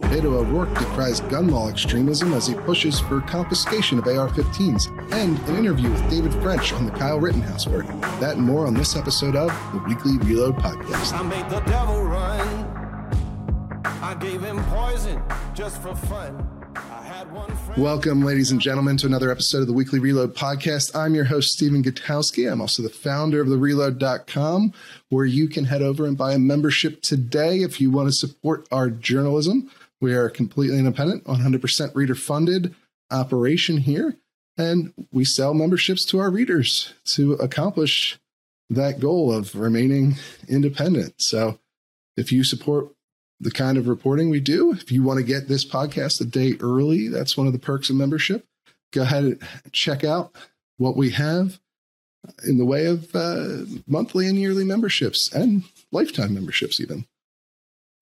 Beto O'Rourke decries gun law extremism as he pushes for confiscation of AR 15s, and an interview with David French on the Kyle Rittenhouse verdict. That and more on this episode of the Weekly Reload Podcast. I made the devil run. I gave him poison just for fun. I had one. Welcome, ladies and gentlemen, to another episode of the Weekly Reload Podcast. I'm your host, Stephen Gutowski. I'm also the founder of the Reload.com, where you can head over and buy a membership today if you want to support our journalism. We are completely independent, 100% reader funded operation here, and we sell memberships to our readers to accomplish that goal of remaining independent. So if you support the kind of reporting we do, if you want to get this podcast a day early, that's one of the perks of membership. Go ahead and check out what we have in the way of uh, monthly and yearly memberships and lifetime memberships, even.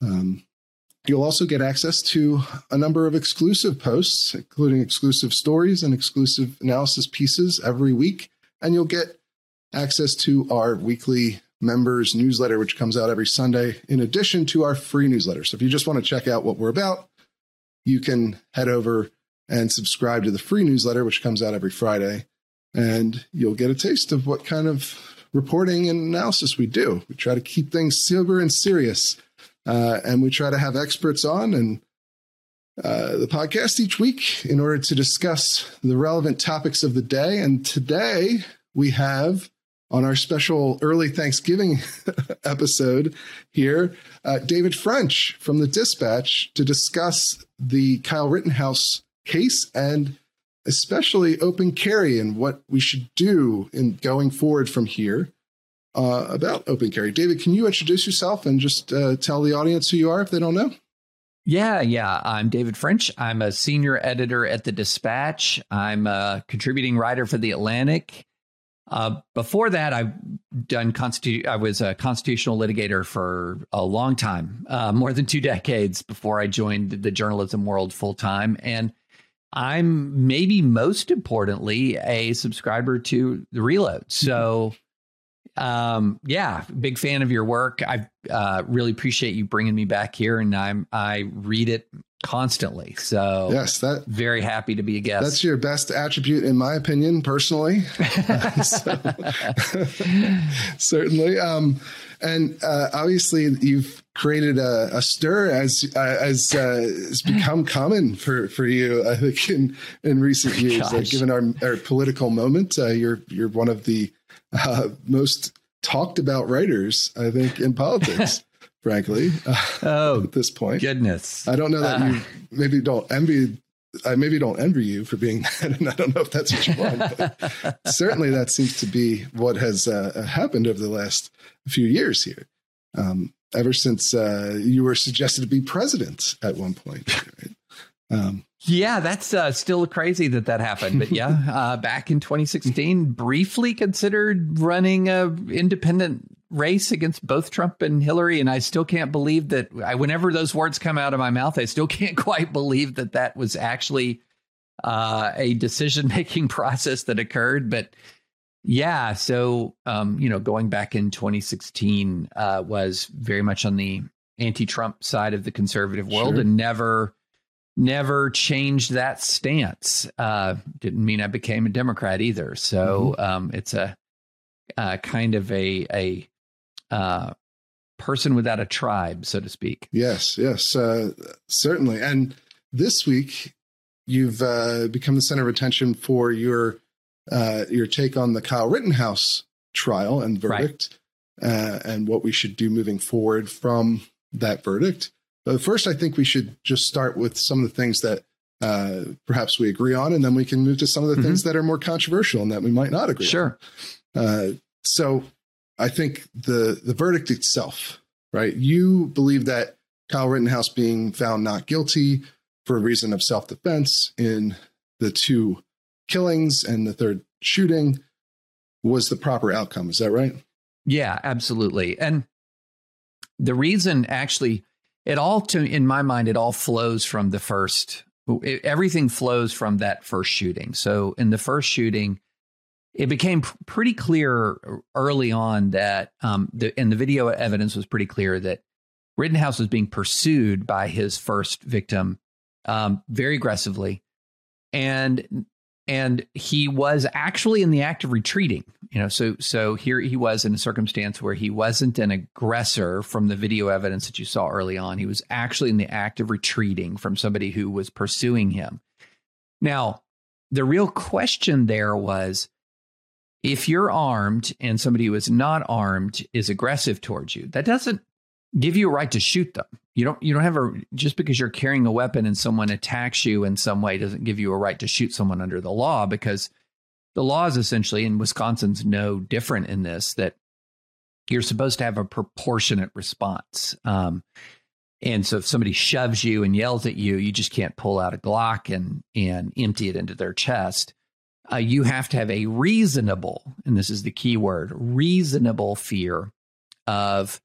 Um, You'll also get access to a number of exclusive posts, including exclusive stories and exclusive analysis pieces every week. And you'll get access to our weekly members newsletter, which comes out every Sunday, in addition to our free newsletter. So if you just want to check out what we're about, you can head over and subscribe to the free newsletter, which comes out every Friday. And you'll get a taste of what kind of reporting and analysis we do. We try to keep things sober and serious uh, and we try to have experts on and uh, the podcast each week in order to discuss the relevant topics of the day. And today we have on our special early Thanksgiving episode here, uh, David French from the Dispatch to discuss the Kyle Rittenhouse case and especially open carry and what we should do in going forward from here uh, about open carry. David, can you introduce yourself and just uh, tell the audience who you are if they don't know? Yeah, yeah. I'm David French. I'm a senior editor at the Dispatch. I'm a contributing writer for the Atlantic. Uh, before that, I've done constitu- I was a constitutional litigator for a long time, uh, more than two decades before I joined the journalism world full time. And I'm maybe most importantly a subscriber to the Reload. So um, yeah, big fan of your work. I uh, really appreciate you bringing me back here, and I'm I read it constantly. So yes, that very happy to be a guest. That's your best attribute, in my opinion, personally. certainly, um, and uh, obviously, you've created a, a stir as uh, as uh, has become common for for you. I think in in recent years, uh, given our our political moment, uh, you're you're one of the uh, most talked about writers, I think, in politics. frankly, uh, oh, at this point, goodness, I don't know that you maybe don't envy. I maybe don't envy you for being that, and I don't know if that's what you want. But certainly, that seems to be what has uh, happened over the last few years here. Um, ever since uh, you were suggested to be president at one point. Right? Um, yeah, that's uh, still crazy that that happened. But yeah, uh, back in 2016, briefly considered running a independent race against both Trump and Hillary, and I still can't believe that. I, whenever those words come out of my mouth, I still can't quite believe that that was actually uh, a decision making process that occurred. But yeah, so um, you know, going back in 2016 uh, was very much on the anti-Trump side of the conservative world, sure. and never never changed that stance. Uh, didn't mean I became a Democrat either. So mm-hmm. um, it's a uh, kind of a a uh, person without a tribe, so to speak. Yes, yes, uh, certainly. And this week, you've uh, become the center of attention for your uh, your take on the Kyle Rittenhouse trial and verdict, right. and what we should do moving forward from that verdict. But first, I think we should just start with some of the things that uh, perhaps we agree on, and then we can move to some of the mm-hmm. things that are more controversial and that we might not agree. Sure. On. Uh, so, I think the the verdict itself, right? You believe that Kyle Rittenhouse being found not guilty for a reason of self defense in the two killings and the third shooting was the proper outcome. Is that right? Yeah, absolutely. And the reason actually it all to in my mind it all flows from the first it, everything flows from that first shooting so in the first shooting it became pretty clear early on that um, the and the video evidence was pretty clear that Rittenhouse was being pursued by his first victim um, very aggressively, and and he was actually in the act of retreating. You know, so so here he was in a circumstance where he wasn't an aggressor from the video evidence that you saw early on. He was actually in the act of retreating from somebody who was pursuing him. Now, the real question there was if you're armed and somebody who is not armed is aggressive towards you, that doesn't give you a right to shoot them. You don't you don't have a just because you're carrying a weapon and someone attacks you in some way doesn't give you a right to shoot someone under the law because the law is essentially in Wisconsin's no different in this that you're supposed to have a proportionate response. Um, and so if somebody shoves you and yells at you, you just can't pull out a Glock and and empty it into their chest. Uh, you have to have a reasonable, and this is the key word, reasonable fear of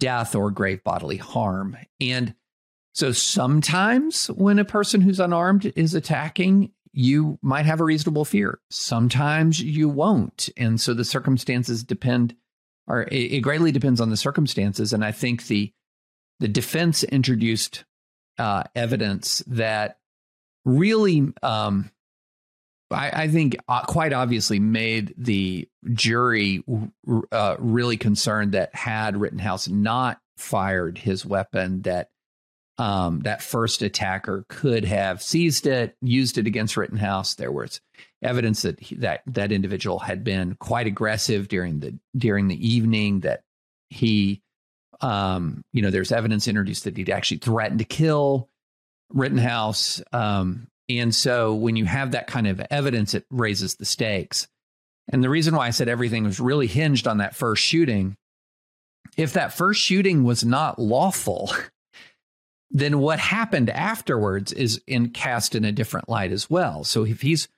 death or grave bodily harm. And so sometimes when a person who's unarmed is attacking, you might have a reasonable fear. Sometimes you won't. And so the circumstances depend, or it, greatly depends on the circumstances. And I think the the defense introduced uh, evidence that really um, I, I think uh, quite obviously made the jury uh, really concerned that had Rittenhouse not fired his weapon, that um, that first attacker could have seized it, used it against Rittenhouse. There was evidence that he, that that individual had been quite aggressive during the during the evening. That he, um, you know, there's evidence introduced that he'd actually threatened to kill Rittenhouse. Um, and so when you have that kind of evidence, it raises the stakes. And the reason why I said everything was really hinged on that first shooting, if that first shooting was not lawful, then what happened afterwards is in cast in a different light as well. So if he's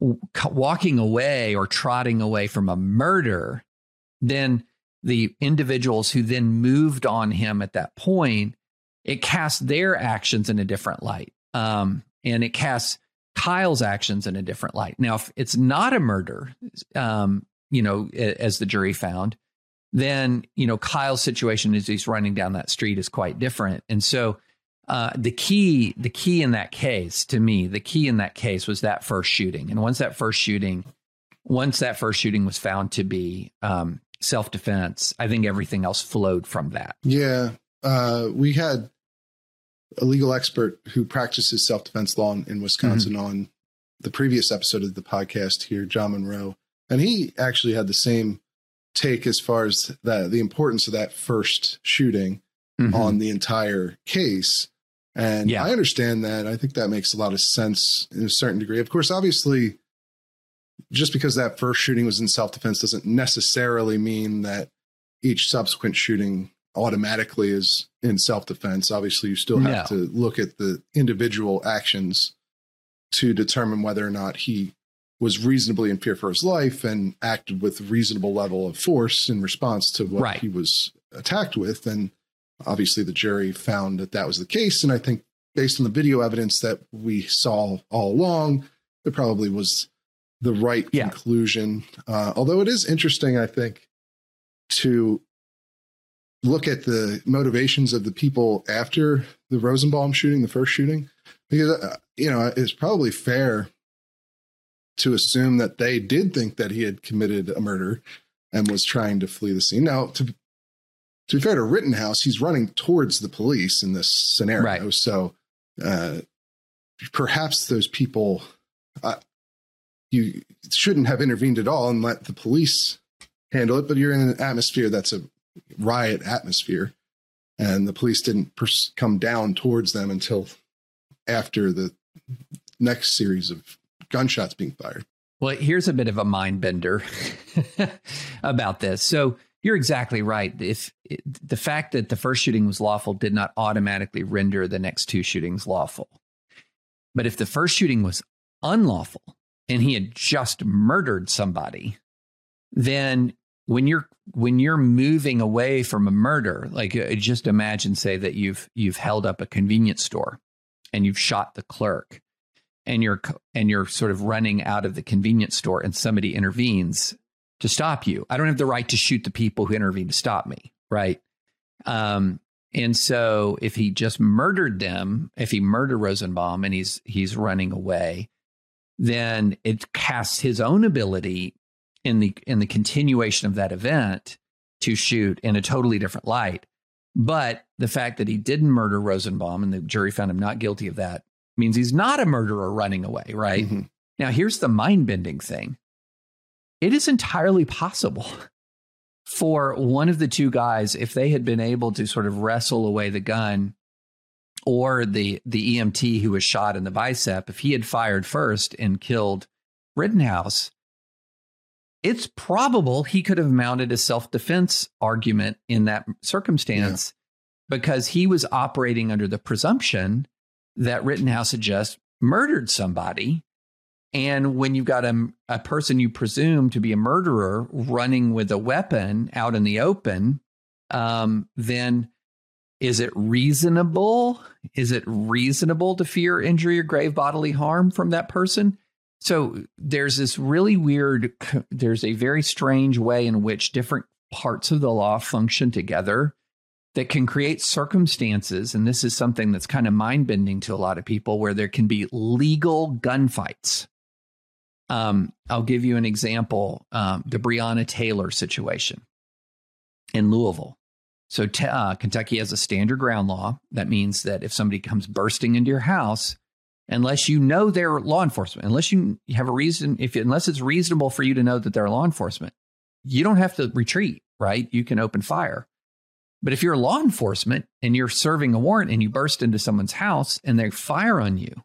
walking away or trotting away from a murder, then the individuals who then moved on him at that point, it casts their actions in a different light. Um, and it casts Kyle's actions in a different light. Now, if it's not a murder, um, you know, as the jury found, then you know Kyle's situation as he's running down that street is quite different. And so, uh, the key, the key in that case, to me, the key in that case was that first shooting. And once that first shooting, once that first shooting was found to be um, self defense, I think everything else flowed from that. Yeah, uh, we had a legal expert who practices self defense law in, Wisconsin mm-hmm. on the previous episode of the podcast here, John Monroe, and he actually had the same take as far as the the importance of that first shooting mm-hmm. on the entire case. And yeah. I understand that. I think that makes a lot of sense in a certain degree. Of course, obviously, just because that first shooting was in self defense doesn't necessarily mean that each subsequent shooting automatically is in self defense. Obviously, you still have no. to look at the individual actions to determine whether or not he was reasonably in fear for his life and acted with reasonable level of force in response to what right. he was attacked with. And obviously, the jury found that that was the case. And I think, based on the video evidence that we saw all along, it probably was the right yeah. conclusion. Uh, although it is interesting, I think, to look at the motivations of the people after the Rosenbaum shooting, the first shooting, because uh, you know it's probably fair to assume that they did think that he had committed a murder and was trying to flee the scene. Now, to to be fair to Rittenhouse, he's running towards the police in this scenario, right. so uh, perhaps those people. Uh, you shouldn't have intervened at all and let the police handle it, but you're in an atmosphere that's a riot atmosphere, and the police didn't pers- come down towards them until after the next series of gunshots being fired. Well, here's a bit of a mind bender about this. So you're exactly right. If the fact that the first shooting was lawful did not automatically render the next two shootings lawful. But if the first shooting was unlawful and he had just murdered somebody, then when you're when you're moving away from a murder like uh, just imagine say that you've you've held up a convenience store and you've shot the clerk and you're and you're sort of running out of the convenience store and somebody intervenes to stop you i don't have the right to shoot the people who intervene to stop me right um, And so if he just murdered them, if he murdered Rosenbaum and he's he's running away, then it casts his own ability in the in the continuation of that event to shoot in a totally different light. But the fact that he didn't murder Rosenbaum and the jury found him not guilty of that means he's not a murderer running away, right? Mm-hmm. Now, here's the mind bending thing it is entirely possible for one of the two guys, if they had been able to sort of wrestle away the gun or the, the EMT who was shot in the bicep, if he had fired first and killed Rittenhouse, it's probable he could have mounted a self defense argument in that circumstance yeah. because he was operating under the presumption that Rittenhouse had just murdered somebody. And when you've got a, a person you presume to be a murderer running with a weapon out in the open, um, then is it reasonable? Is it reasonable to fear injury or grave bodily harm from that person? So there's this really weird, there's a very strange way in which different parts of the law function together that can create circumstances. And this is something that's kind of mind bending to a lot of people where there can be legal gunfights. Um, I'll give you an example um, the Breonna Taylor situation in Louisville. So, uh, Kentucky has a standard ground law. That means that if somebody comes bursting into your house, unless you know they're law enforcement, unless you have a reason, if unless it's reasonable for you to know that they're law enforcement, you don't have to retreat, right? You can open fire. But if you're law enforcement and you're serving a warrant and you burst into someone's house and they fire on you,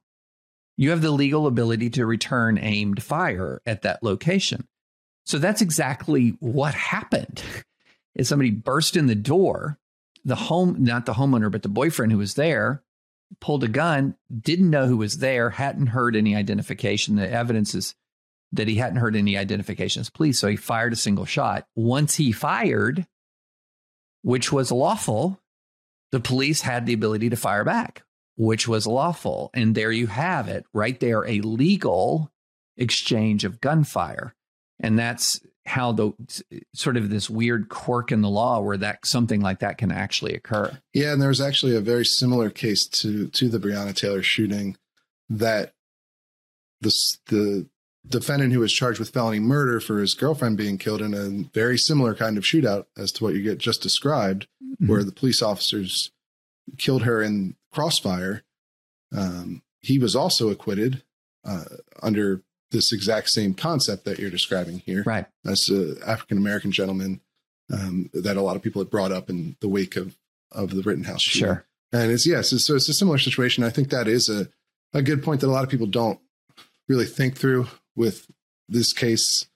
you have the legal ability to return aimed fire at that location. So that's exactly what happened. Is somebody burst in the door, the home not the homeowner but the boyfriend who was there pulled a gun, didn't know who was there, hadn't heard any identification. The evidence is that he hadn't heard any identification as police. So he fired a single shot. Once he fired, which was lawful, the police had the ability to fire back, which was lawful. And there you have it, right there, a legal exchange of gunfire. And that's how the sort of this weird quirk in the law where that something like that can actually occur. Yeah, and there was actually a very similar case to to the Breonna Taylor shooting that the the defendant who was charged with felony murder for his girlfriend being killed in a very similar kind of shootout as to what you get just described, mm-hmm. where the police officers killed her in crossfire. Um, he was also acquitted uh, under this exact same concept that you're describing here. Right. As an African American gentleman um, that a lot of people had brought up in the wake of, of the Rittenhouse shooting. Sure. And it's, yes, it's, so it's a similar situation. I think that is a, a good point that a lot of people don't really think through with this case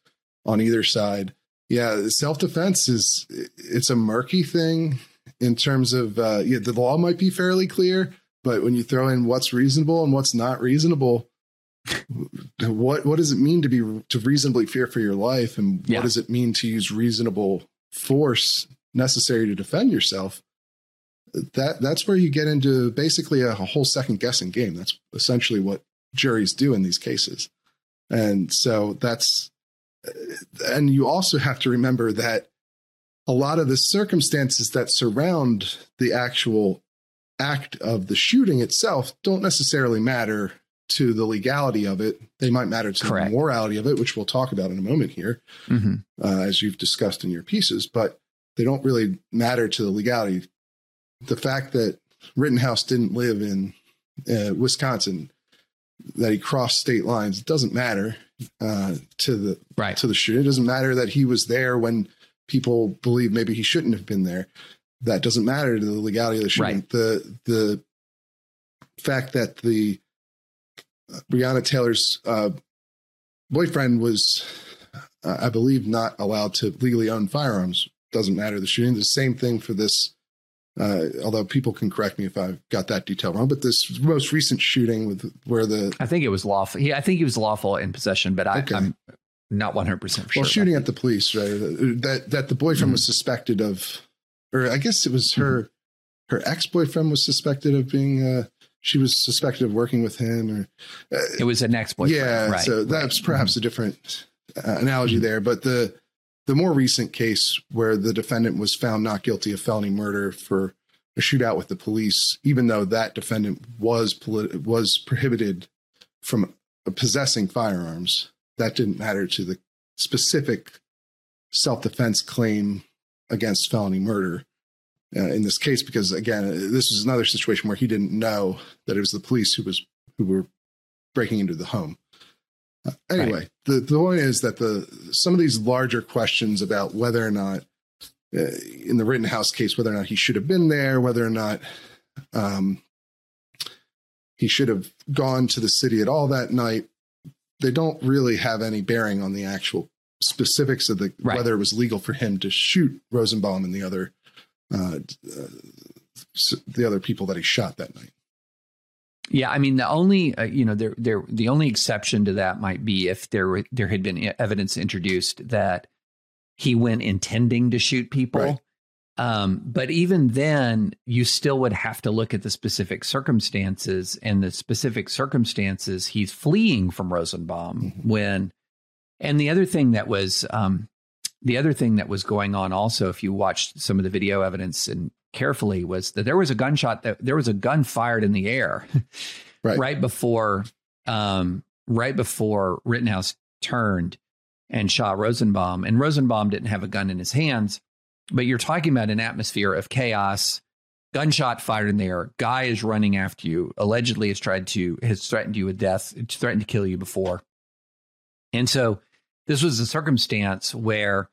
on either side. Yeah, self defense is it's a murky thing in terms of uh, yeah, the law might be fairly clear, but when you throw in what's reasonable and what's not reasonable, what what does it mean to be to reasonably fear for your life and yeah. what does it mean to use reasonable force necessary to defend yourself that that's where you get into basically a, a whole second guessing game that's essentially what juries do in these cases and so that's and you also have to remember that a lot of the circumstances that surround the actual act of the shooting itself don't necessarily matter to the legality of it. They might matter to Correct. the morality of it, which we'll talk about in a moment here, mm-hmm. uh, as you've discussed in your pieces, but they don't really matter to the legality. The fact that Rittenhouse didn't live in uh, Wisconsin, that he crossed state lines, doesn't matter uh, to the right. to the shooting. It doesn't matter that he was there when people believe maybe he shouldn't have been there. That doesn't matter to the legality of the shooting. Right. The the fact that the Breonna Taylor's uh, boyfriend was, uh, I believe, not allowed to legally own firearms. Doesn't matter the shooting. The same thing for this. Uh, although people can correct me if I've got that detail wrong, but this most recent shooting with where the I think it was lawful. He, I think he was lawful in possession, but I, okay. I'm not 100 percent sure. Well, shooting at the police, right? That that the boyfriend mm-hmm. was suspected of, or I guess it was her. Mm-hmm. Her ex boyfriend was suspected of being uh, she was suspected of working with him or uh, it was an ex-boyfriend yeah right, so that's perhaps mm-hmm. a different uh, analogy mm-hmm. there but the the more recent case where the defendant was found not guilty of felony murder for a shootout with the police, even though that defendant was polit- was prohibited from possessing firearms. That didn't matter to the specific self defense claim against felony murder uh, in this case because again this is another situation where he didn't know that it was the police who was who were breaking into the home anyway right. the, the point is that the some of these larger questions about whether or not uh, in the rittenhouse case whether or not he should have been there whether or not um, he should have gone to the city at all that night they don't really have any bearing on the actual specifics of the right. whether it was legal for him to shoot Rosenbaum and the other uh, uh, the other people that he shot that night. Yeah, I mean the only uh, you know there there the only exception to that might be if there there had been evidence introduced that he went intending to shoot people. Right. Um, but even then, you still would have to look at the specific circumstances and the specific circumstances he's fleeing from Rosenbaum mm-hmm. when. And the other thing that was um, the other thing that was going on also, if you watched some of the video evidence and carefully, was that there was a gunshot that there was a gun fired in the air right, right before um, right before Rittenhouse turned and shot Rosenbaum. And Rosenbaum didn't have a gun in his hands, but you're talking about an atmosphere of chaos. Gunshot fired in the air. Guy is running after you. Allegedly, has tried to has threatened you with death. Threatened to kill you before. And so this was a circumstance where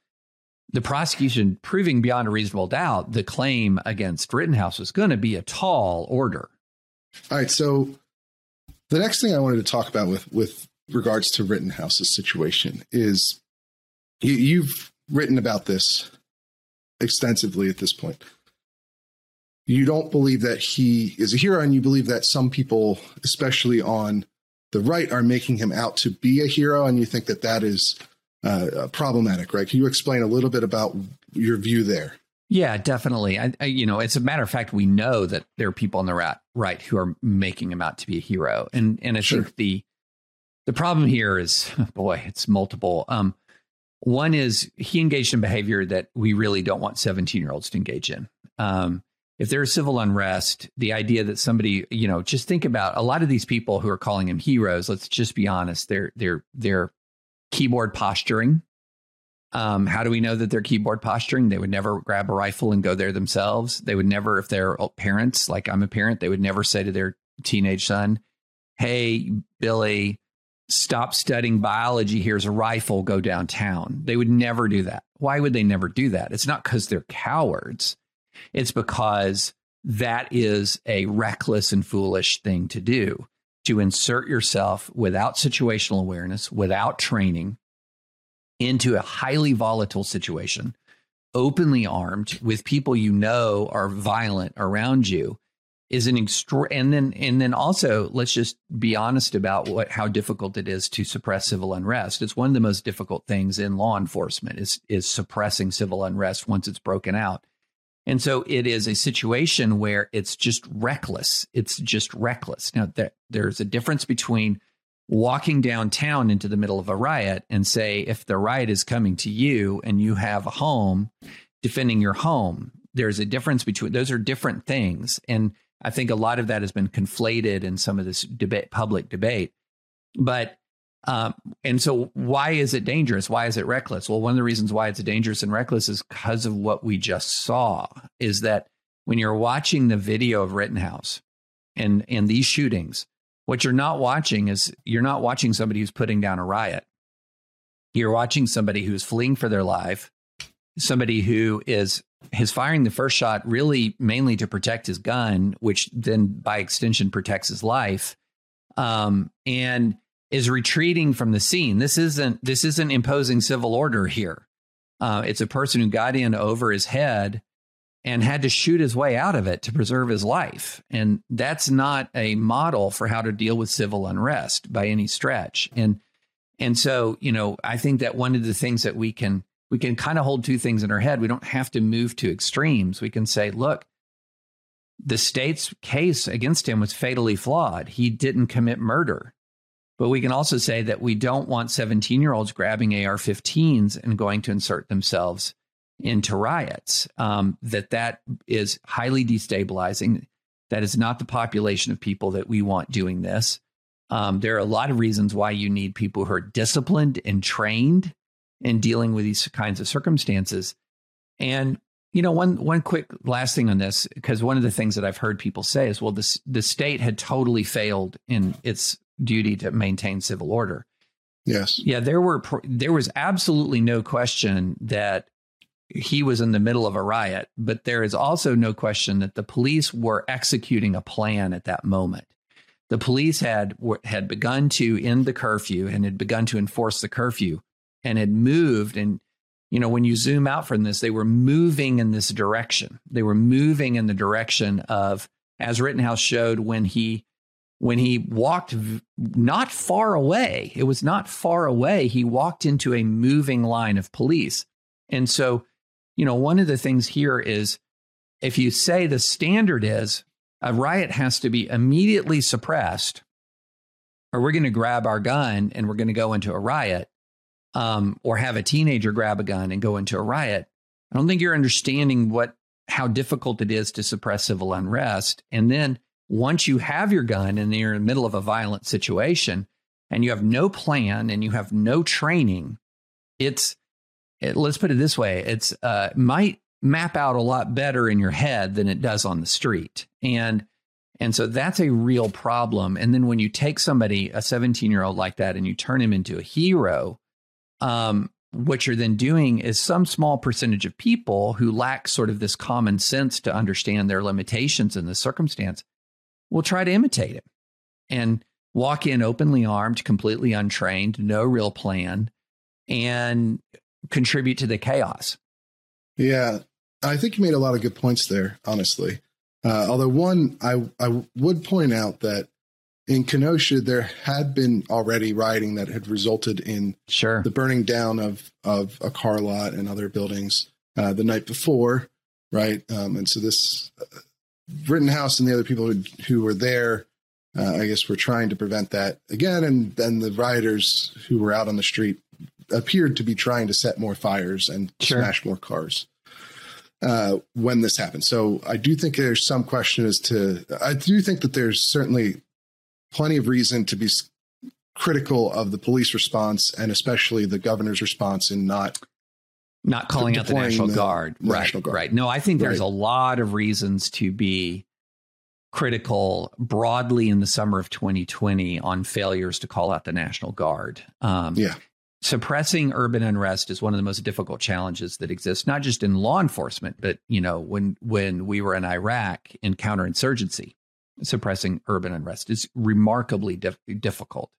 the prosecution proving beyond a reasonable doubt the claim against Rittenhouse was going to be a tall order. All right. So the next thing I wanted to talk about with, with regards to Rittenhouse's situation is you, you've written about this extensively at this point. You don't believe that he is a hero, and you believe that some people, especially on the right are making him out to be a hero, and you think that that is uh, problematic, right? Can you explain a little bit about your view there? Yeah, definitely. I, I, you know, as a matter of fact, we know that there are people on the right, right who are making him out to be a hero, and and I sure. think the the problem here is, boy, it's multiple. Um, one is he engaged in behavior that we really don't want 17 year olds to engage in. Um, if there's civil unrest, the idea that somebody, you know, just think about a lot of these people who are calling him heroes. Let's just be honest; they're they're they're keyboard posturing. Um, how do we know that they're keyboard posturing? They would never grab a rifle and go there themselves. They would never, if they're parents, like I'm a parent, they would never say to their teenage son, "Hey, Billy." Stop studying biology. Here's a rifle. Go downtown. They would never do that. Why would they never do that? It's not because they're cowards it's because that is a reckless and foolish thing to do to insert yourself without situational awareness, without training into a highly volatile situation, openly armed with people you know are violent around you is an extra and then and then also let's just be honest about what how difficult it is to suppress civil unrest. It's one of the most difficult things in law enforcement is is suppressing civil unrest once it's broken out. And so it is a situation where it's just reckless. It's just reckless. Now, there, there's a difference between walking downtown into the middle of a riot and say, if the riot is coming to you and you have a home, defending your home, there's a difference between those are different things. And I think a lot of that has been conflated in some of this debate, public debate. But um, and so, why is it dangerous? Why is it reckless? Well, one of the reasons why it's dangerous and reckless is because of what we just saw. Is that when you're watching the video of Rittenhouse and and these shootings, what you're not watching is you're not watching somebody who's putting down a riot. You're watching somebody who's fleeing for their life, somebody who is is firing the first shot really mainly to protect his gun, which then by extension protects his life. Um, and is retreating from the scene. This isn't this isn't imposing civil order here. Uh, it's a person who got in over his head and had to shoot his way out of it to preserve his life. And that's not a model for how to deal with civil unrest by any stretch. And and so, you know, I think that one of the things that we can we can kind of hold two things in our head. We don't have to move to extremes. We can say, look, the state's case against him was fatally flawed. He didn't commit murder. But we can also say that we don't want 17 year olds grabbing AR 15s and going to insert themselves into riots. Um, that that is highly destabilizing. That is not the population of people that we want doing this. Um, there are a lot of reasons why you need people who are disciplined and trained in dealing with these kinds of circumstances. And you know, one one quick last thing on this, because one of the things that I've heard people say is, well, this the state had totally failed in its duty to maintain civil order. Yes. Yeah, there were there was absolutely no question that he was in the middle of a riot, but there is also no question that the police were executing a plan at that moment. The police had had begun to end the curfew and had begun to enforce the curfew and had moved and you know, when you zoom out from this, they were moving in this direction. They were moving in the direction of, as Rittenhouse showed when he when he walked not far away. It was not far away. He walked into a moving line of police, and so, you know, one of the things here is if you say the standard is a riot has to be immediately suppressed, or we're going to grab our gun and we're going to go into a riot um, or have a teenager grab a gun and go into a riot, I don't think you're understanding what how difficult it is to suppress civil unrest. And then once you have your gun and you're in the middle of a violent situation and you have no plan and you have no training, it's it, let's put it this way: it's uh, might map out a lot better in your head than it does on the street, and and so that's a real problem. And then when you take somebody, a 17 year old like that, and you turn him into a hero, um, what you're then doing is some small percentage of people who lack sort of this common sense to understand their limitations in the circumstance will try to imitate him and walk in openly armed, completely untrained, no real plan, and contribute to the chaos. Yeah, I think you made a lot of good points there, honestly. Uh, although one, I I would point out that in Kenosha, there had been already rioting that had resulted in sure the burning down of of a car lot and other buildings uh, the night before, right? Um, and so this uh, Rittenhouse and the other people who, who were there, uh, I guess, were trying to prevent that again. And then the rioters who were out on the street appeared to be trying to set more fires and sure. smash more cars. Uh, when this happened. So I do think there's some question as to, I do think that there's certainly plenty of reason to be critical of the police response and especially the governor's response in not not calling out the National the Guard. Right, Guard. Right. No, I think there's right. a lot of reasons to be critical broadly in the summer of 2020 on failures to call out the National Guard. Um, yeah. Suppressing urban unrest is one of the most difficult challenges that exists, not just in law enforcement, but you know, when when we were in Iraq in counterinsurgency, suppressing urban unrest is remarkably dif- difficult.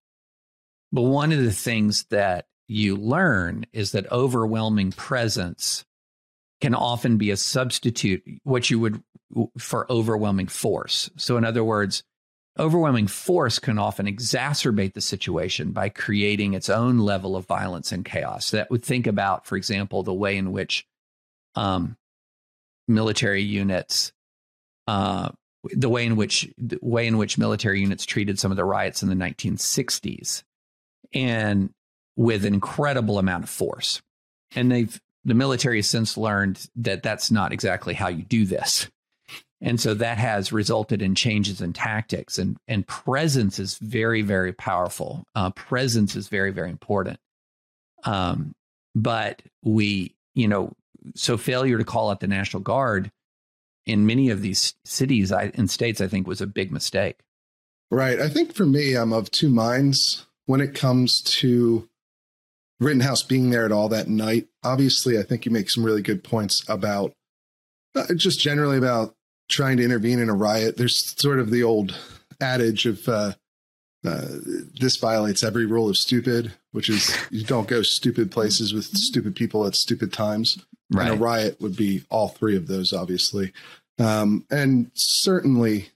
But one of the things that you learn is that overwhelming presence can often be a substitute, what you would for overwhelming force. So, in other words, overwhelming force can often exacerbate the situation by creating its own level of violence and chaos. That would think about, for example, the way in which um, military units uh, the way in which the way in which military units treated some of the riots in the 1960s and with an incredible amount of force. And they've the military has since learned that that's not exactly how you do this. And so that has resulted in changes in tactics. And and presence is very very powerful. Uh, presence is very very important. Um, but we you know so failure to call out the national guard in many of these cities and states, I think was a big mistake. Right. I think for me, I'm of two minds when it comes to Rittenhouse being there at all that night. Obviously, I think you make some really good points about uh, just generally about trying to intervene in a riot. There's sort of the old adage of uh, uh, this violates every rule of stupid, which is you don't go stupid places with stupid people at stupid times. Right. And a riot would be all three of those, obviously. Um, and certainly,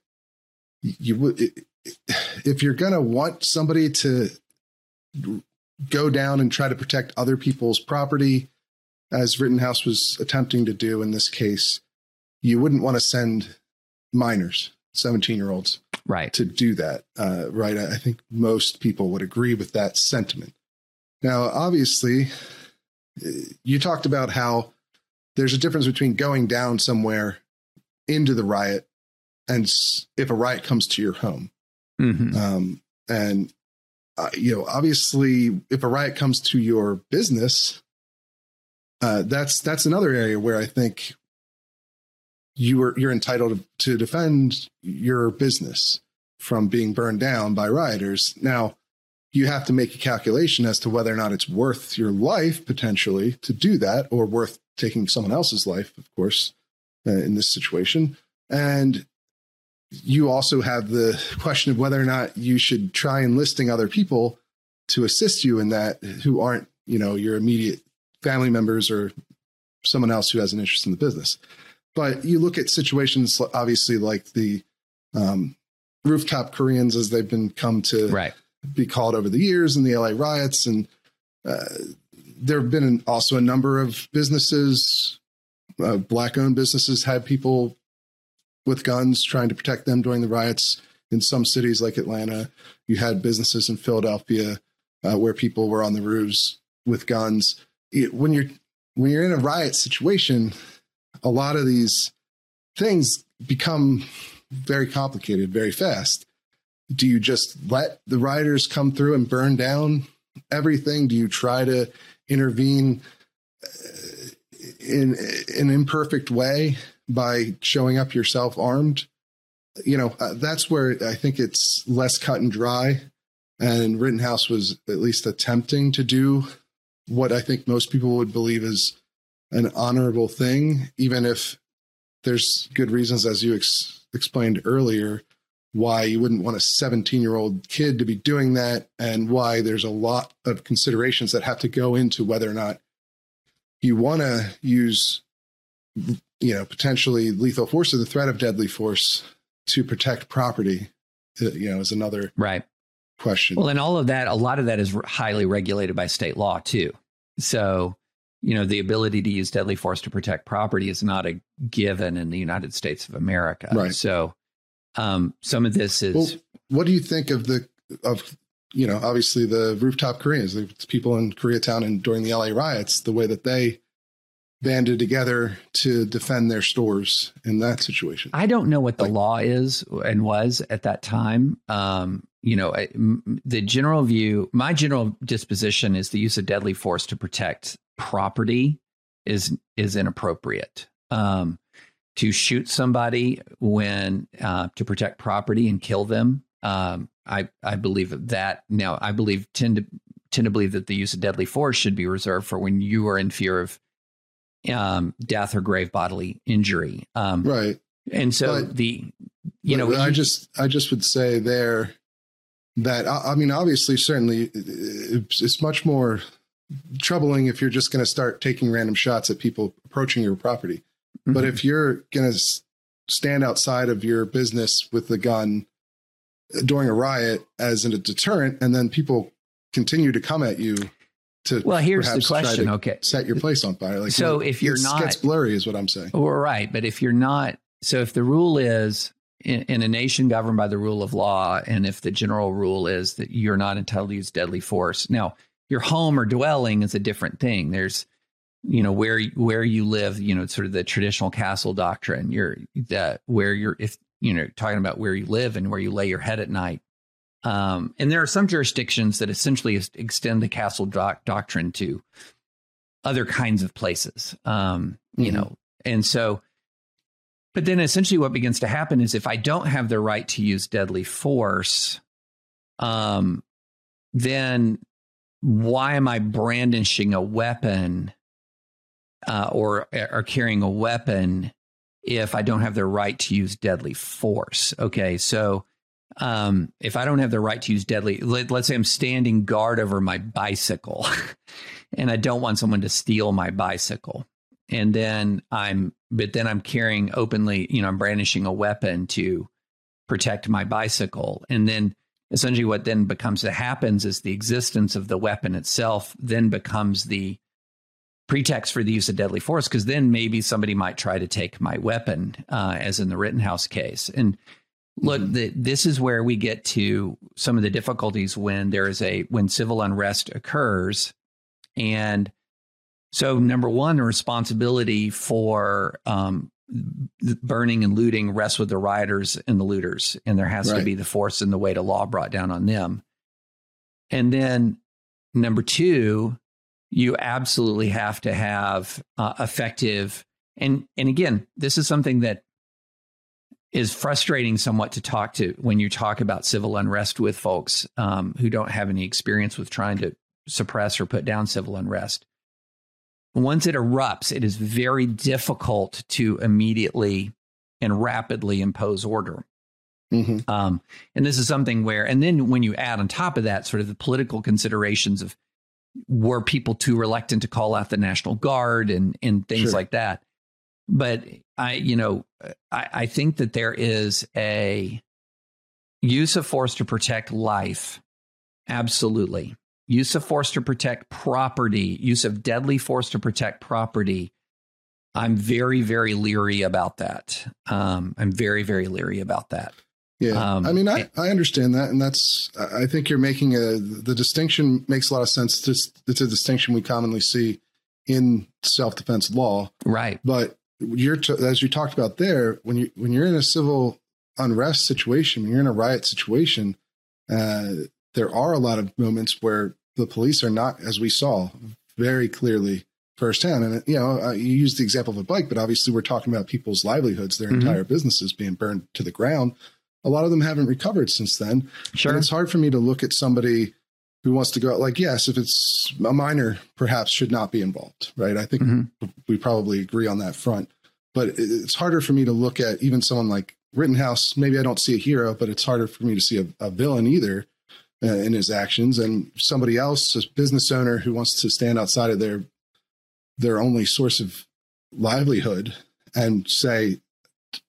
you would if you're going to want somebody to go down and try to protect other people's property, as Rittenhouse was attempting to do in this case, you wouldn't want to send minors, 17 year olds, right, to do that. Uh, right. I think most people would agree with that sentiment. Now, obviously, you talked about how there's a difference between going down somewhere into the riot and if a riot comes to your home. Mhm. Um, and uh, you know, obviously, if a riot comes to your business, uh, that's that's another area where I think you are you're entitled to defend your business from being burned down by rioters. Now, you have to make a calculation as to whether or not it's worth your life potentially to do that, or worth taking someone else's life, of course, uh, in this situation. And you also have the question of whether or not you should try enlisting other people to assist you in that who aren't, you know, your immediate family members or someone else who has an interest in the business. But you look at situations, obviously, like the um, rooftop Koreans, as they've been come to Right. be called over the years and the LA riots, and uh, there have been also a number of businesses, uh, black-owned businesses, had people with guns trying to protect them during the riots. In some cities like Atlanta, you had businesses in Philadelphia uh, where people were on the roofs with guns. It, when you're when you're in a riot situation, a lot of these things become very complicated very fast. Do you just let the rioters come through and burn down everything? Do you try to intervene uh, in an imperfect way by showing up yourself armed? You know, uh, that's where I think it's less cut and dry. And Rittenhouse was at least attempting to do what I think most people would believe is an honorable thing, even if there's good reasons, as you ex- explained earlier, why you wouldn't want a 17 year old kid to be doing that, and why there's a lot of considerations that have to go into whether or not you want to use, you know, potentially lethal force or the threat of deadly force to protect property. uh, You know, is another Right. question. Well, and all of that, a lot of that is highly regulated by state law too. So, you know, the ability to use deadly force to protect property is not a given in the United States of America. Right. So, um, some of this is Well, what do you think of the of you know obviously the rooftop Koreans, the people in Koreatown and during the LA riots, the way that they banded together to defend their stores in that situation? I don't know what the Like- law is and was at that time. Um, you know, I- m- the general view, my general disposition is the use of deadly force to protect property is is inappropriate. Um, to shoot somebody when uh, to protect property and kill them, um, I I believe that. Now, I believe tend to tend to believe that the use of deadly force should be reserved for when you are in fear of um, death or grave bodily injury. Um, right. and so But- the, you know, I you- just I just would say there that I, I mean obviously certainly it's, it's much more troubling if you're just going to start taking random shots at people approaching your property. But Mhm. if you're going to stand outside of your business with a gun during a riot as in a deterrent, and then people continue to come at you to well, here's the question. Okay, set your place on fire. Like So it- if you're not- gets blurry, is what I'm saying. well, right, but if you're not, so if the rule is in, in a nation governed by the rule of law, and if the general rule is that you're not entitled to use deadly force, now your home or dwelling is a different thing. There's you know where where you live you know sort of the traditional castle doctrine you're that where you're if you know talking about where you live and where you lay your head at night um and there are some jurisdictions that essentially extend the castle doc- doctrine to other kinds of places um you Mhm. know and so but then essentially what begins to happen is if i don't have the right to use deadly force um then why am i brandishing a weapon uh, or or carrying a weapon if I don't have the right to use deadly force. Okay, so um, if I don't have the right to use deadly, let, let's say I'm standing guard over my bicycle, and I don't want someone to steal my bicycle, and then I'm, but then I'm carrying openly, you know, I'm brandishing a weapon to protect my bicycle, and then essentially what then becomes that happens is the existence of the weapon itself then becomes the pretext for the use of deadly force because then maybe somebody might try to take my weapon uh, as in the rittenhouse case. And look the, this is where we get to some of the difficulties when there is a when civil unrest occurs and So, number one, the responsibility for um, burning and looting rests with the rioters and the looters, and there has right. to be the force and the weight of law brought down on them. And then, number two, you absolutely have to have uh, effective and and again, this is something that is frustrating somewhat to talk to when you talk about civil unrest with folks um, who don't have any experience with trying to suppress or put down civil unrest. Once it erupts, it is very difficult to immediately and rapidly impose order. Mm-hmm. Um, and this is something where, and then when you add on top of that, sort of the political considerations of were people too reluctant to call out the National Guard and and things sure. like that. But I, you know, I, I think that there is a use of force to protect life. Absolutely. Use of force to protect property, use of deadly force to protect property. I'm very, very leery about that. Um, I'm very, very leery about that. Yeah, um, I mean, I, I understand that, and that's I think you're making a the distinction makes a lot of sense. It's, it's a distinction we commonly see in self defense law, right? But you're t- as you talked about there, when you when you're in a civil unrest situation, when you're in a riot situation, uh, there are a lot of moments where the police are not, as we saw very clearly firsthand. And you know, uh, you use the example of a bike, but obviously we're talking about people's livelihoods, their mm-hmm. entire businesses being burned to the ground a lot of them haven't recovered since then. Sure. And it's hard for me to look at somebody who wants to go out like, yes, if it's a minor, perhaps should not be involved, right? I think mm-hmm. we probably agree on that front. But it's harder for me to look at even someone like Rittenhouse. Maybe I don't see a hero, but it's harder for me to see a, a villain either uh, in his actions. And somebody else, a business owner who wants to stand outside of their their only source of livelihood and say,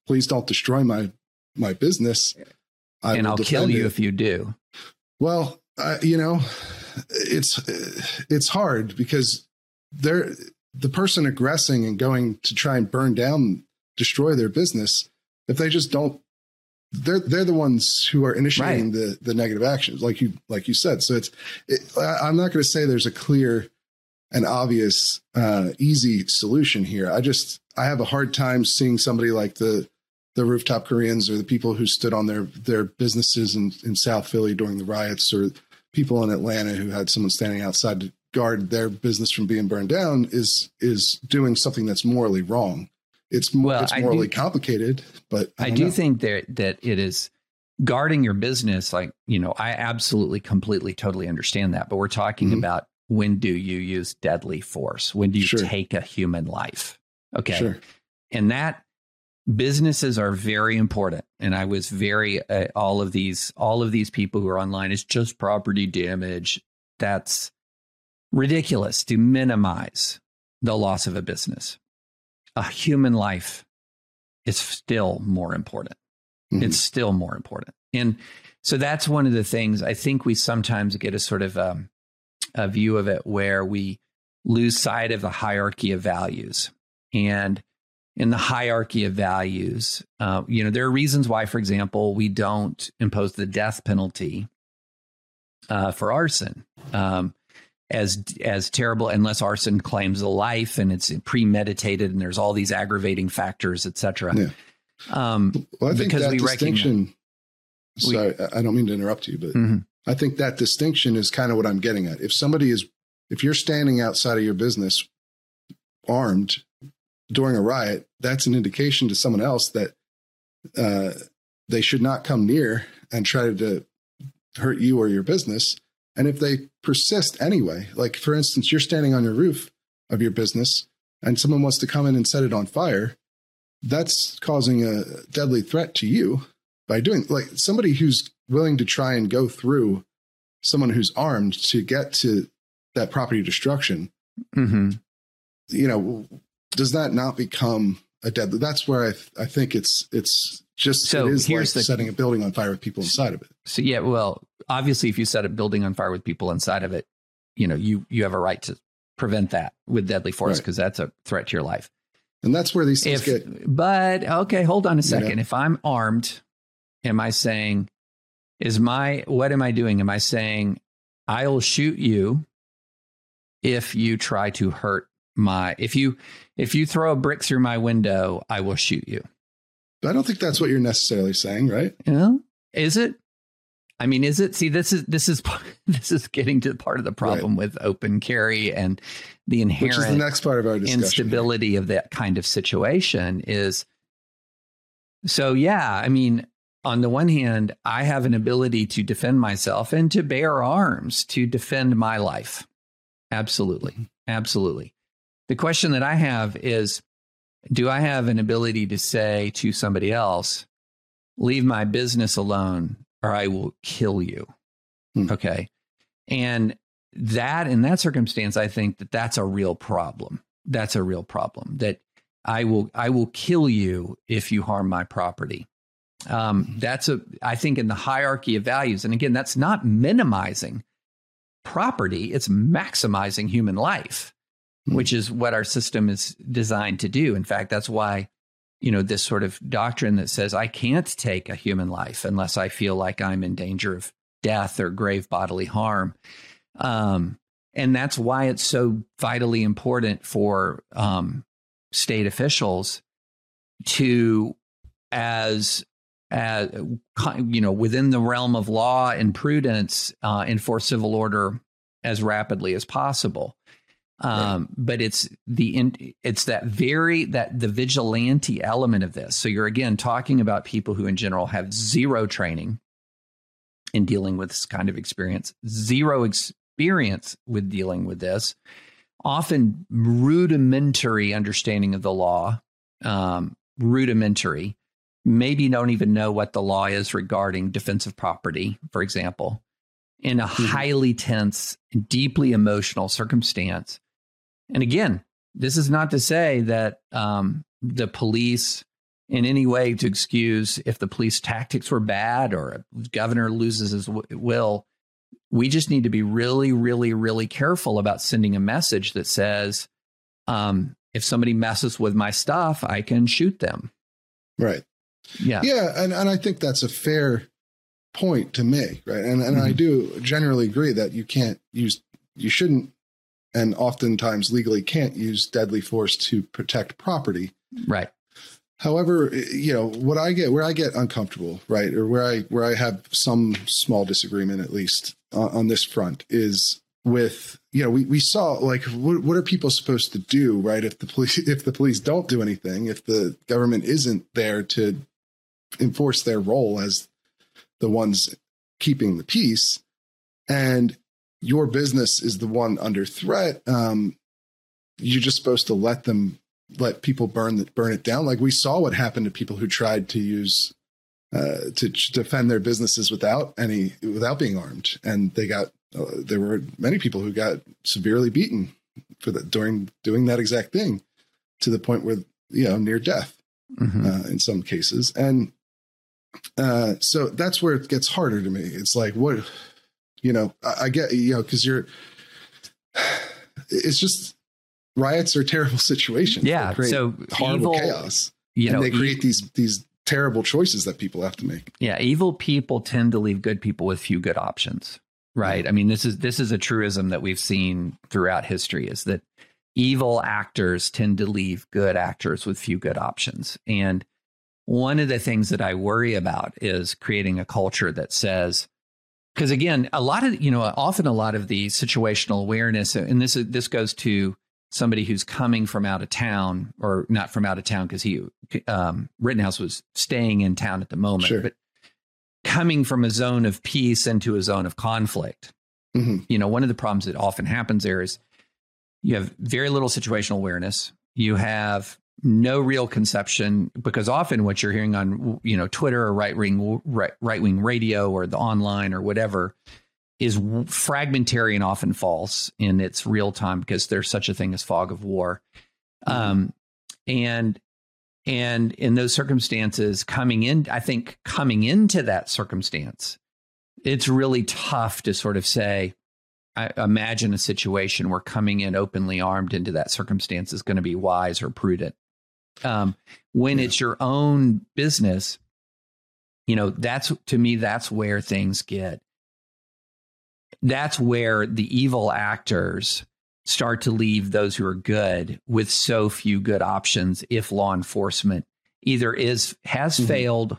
please don't destroy my my business. I and I'll kill you it. if you do. Well, uh, you know, it's it's hard because they're the person aggressing and going to try and burn down, destroy their business. If they just don't, they're they're the ones who are initiating right. the the negative actions, like you like you said. So it's it, I'm not going to say there's a clear and obvious uh, easy solution here. I just I have a hard time seeing somebody like the the rooftop Koreans or the people who stood on their their businesses in, in South Philly during the riots or people in Atlanta who had someone standing outside to guard their business from being burned down is is doing something that's morally wrong. It's well, it's morally do, complicated, but I, I do know. think that that it is guarding your business. Like you know, I absolutely, completely, totally understand that. But we're talking mm-hmm. about when do you use deadly force? When do you sure. take a human life? Okay, sure. and that businesses are very important. And i was very uh, all of these all of these people who are online is just property damage. That's ridiculous to minimize the loss of a business. A human life is still more important. Mm-hmm. it's still more important. And so that's one of the things i think we sometimes get a sort of um, a view of it where we lose sight of the hierarchy of values. And in the hierarchy of values. Uh, you know, there are reasons why, for example, we don't impose the death penalty uh, for arson. Um, as as terrible unless arson claims a life and it's premeditated and there's all these aggravating factors, etc. Yeah. Um, well, I think because that we distinction. Sorry, we, I don't mean to interrupt you, but mm-hmm. I think that distinction is kind of what I'm getting at. If somebody is, if you're standing outside of your business armed during a riot, that's an indication to someone else that uh, they should not come near and try to hurt you or your business. And if they persist anyway, like for instance, you're standing on your roof of your business and someone wants to come in and set it on fire, that's causing a deadly threat to you by doing like somebody who's willing to try and go through someone who's armed to get to that property destruction. Mm-hmm. You know, does that not become a deadly? That's where I, th- I think it's it's just so it is here's like the, setting a building on fire with people inside of it. So yeah, well, obviously, if you set a building on fire with people inside of it, you know you you have a right to prevent that with deadly force because right. that's a threat to your life. And that's where these things if, get. But okay, hold on a second. You know? If I'm armed, am I saying, is my what am I doing? Am I saying I'll shoot you if you try to hurt my if you if you throw a brick through my window, I will shoot you. But I don't think that's what you're necessarily saying, right? You know? Is it? I mean, is it? See, this is this is this is getting to part of the problem right. with open carry and the inherent Which is the next part of our instability here. of that kind of situation is. So yeah, I mean, on the one hand, I have an ability to defend myself and to bear arms to defend my life. Absolutely, mm-hmm. absolutely. The question that I have is, do I have an ability to say to somebody else, leave my business alone or I will kill you. Hmm. Okay. And that, in that circumstance, I think that that's a real problem. That's a real problem that I will, I will kill you if you harm my property. Um, hmm. that's a, I think in the hierarchy of values. And again, that's not minimizing property. It's maximizing human life, hmm. which is what our system is designed to do. In fact, that's why you know this sort of doctrine that says I can't take a human life unless I feel like I'm in danger of death or grave bodily harm. Um, and that's why it's so vitally important for um, state officials to, as as you know, within the realm of law and prudence, uh, enforce civil order as rapidly as possible. Um, but it's the it's that very that the vigilante element of this. So you're again talking about people who in general have zero training in dealing with this kind of experience, zero experience with dealing with this, often rudimentary understanding of the law, um, rudimentary. Maybe don't even know what the law is regarding defensive property, for example, in a mm-hmm. highly tense, deeply emotional circumstance and again, this is not to say that um, the police, in any way, to excuse if the police tactics were bad or a governor loses his will. We just need to be really, really, really careful about sending a message that says, um, if somebody messes with my stuff, I can shoot them. Right. Yeah. Yeah. And, and I think that's a fair point to make. Right. And, and mm-hmm. I do generally agree that you can't use, you shouldn't and oftentimes legally can't use deadly force to protect property. Right. However, you know what I get where I get uncomfortable, right, or where I where I have some small disagreement at least on, on this front is with you know we, we saw like what, what are people supposed to do right if the police if the police don't do anything if the government isn't there to enforce their role as the ones keeping the peace and your business is the one under threat, um, you're just supposed to let them let people burn the, burn it down. Like we saw what happened to people who tried to use uh, to, defend their businesses without any without being armed, and they got uh, there were many people who got severely beaten for that during doing that exact thing to the point where you know near death mm-hmm. uh, in some cases, and uh, so that's where it gets harder to me. It's like what you know, I, I get you know because you're. It's just riots are terrible situations. Yeah, so horrible evil, chaos. You know, and they create e- these these terrible choices that people have to make. Yeah, evil people tend to leave good people with few good options. Right. I mean, this is this is a truism that we've seen throughout history is that evil actors tend to leave good actors with few good options. And one of the things that I worry about is creating a culture that says because again, a lot of you know, often a lot of the situational awareness, and this is this goes to somebody who's coming from out of town, or not from out of town, because he um, Rittenhouse was staying in town at the moment, sure. but coming from a zone of peace into a zone of conflict. Mm-hmm. You know, one of the problems that often happens there is you have very little situational awareness. You have no real conception because often what you're hearing on you know Twitter or right wing right wing radio or the online or whatever is fragmentary and often false in its real time because there's such a thing as fog of war. Mm-hmm. Um, and and in those circumstances, coming in, I think coming into that circumstance, it's really tough to sort of say, I imagine a situation where coming in openly armed into that circumstance is going to be wise or prudent. Um, when yeah. it's your own business, you know, that's to me, that's where things get. That's where the evil actors start to leave those who are good with so few good options if law enforcement either is has Mhm. failed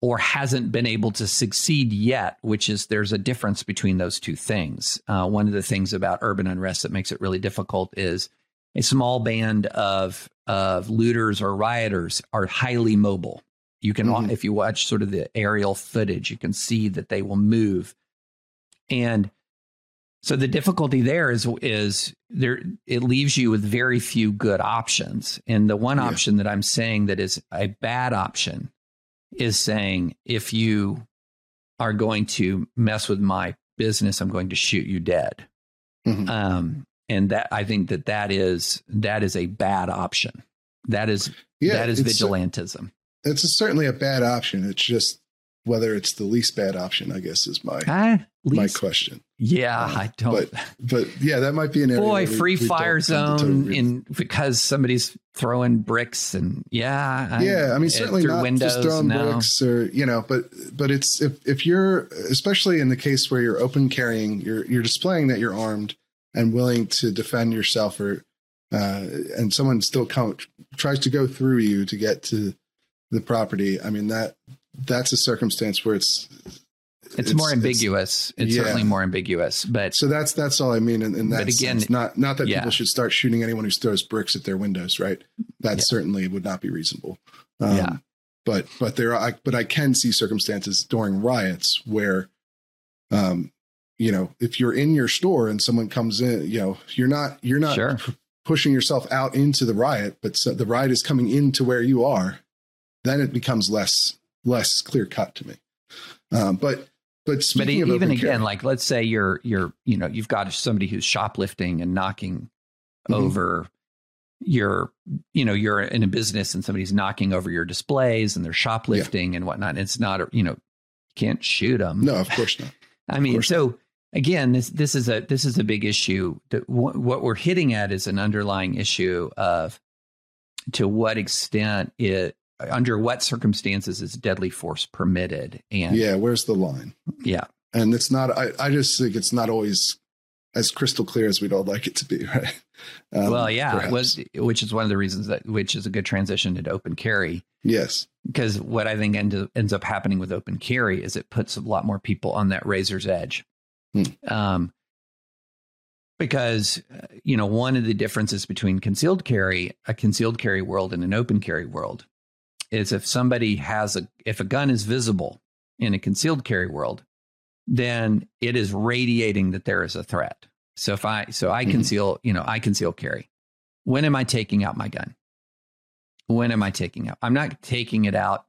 or hasn't been able to succeed yet, which is there's a difference between those two things. Uh, one of the things about urban unrest that makes it really difficult is a small band of of looters or rioters are highly mobile. You can, Mhm. if you watch sort of the aerial footage, you can see that they will move, and so the difficulty there is is there it leaves you with very few good options. And the one Yeah. option that I'm saying that is a bad option is saying if you are going to mess with my business, I'm going to shoot you dead. Mhm. Um, and that I think that that is that is a bad option. That is Yeah, that is it's, vigilantism. it's certainly a bad option. It's just whether it's the least bad option, I guess, is my Ah, my question. yeah, Uh, I don't. But but, yeah, that might be an area. Boy, free we fire zone in because somebody's throwing bricks and yeah, I- yeah, I mean uh, certainly not windows. just throwing no. bricks or you know, but but it's if if you're especially in the case where you're open carrying, you're you're displaying that you're armed and willing to defend yourself or uh, and someone still come, tries to go through you to get to the property. I mean that that's a circumstance where it's It's, more ambiguous. It's, yeah. certainly more ambiguous, but so that's that's all I mean in, in that But again, sense. Not not that yeah. people should start shooting anyone who throws bricks at their windows, right? That Yeah. certainly would not be reasonable. Um, Yeah. But but there are but I can see circumstances during riots where, um, you know, if you're in your store and someone comes in, you know, you're not you're not Sure. p- pushing yourself out into the riot, but so the riot is coming into where you are. Then it becomes less less clear cut to me. Um, but but but even again, carry- like let's say you're you're you know you've got somebody who's shoplifting and knocking Mhm. over your you know you're in a business and somebody's knocking over your displays and they're shoplifting and whatnot. It's not a, you know you can't shoot them. no, of course not. I mean, so again, this this is a this is a big issue. That wh- what we're hitting at is an underlying issue of to what extent it under what circumstances is deadly force permitted, and Yeah, where's the line? yeah, and it's not I, I just think it's not always as crystal clear as we'd all like it to be right Um, well, yeah, it was which is one of the reasons that which is a good transition into open carry yes because what I think end, ends up happening with open carry is it puts a lot more people on that razor's edge. Hmm. Um, because uh, you know one of the differences between concealed carry, a concealed carry world, and an open carry world is if somebody has a if a gun is visible in a concealed carry world, then it is radiating that there is a threat. So if I so I Mhm. conceal, you know, I conceal carry. When am I taking out my gun? When am I taking out? I'm not taking it out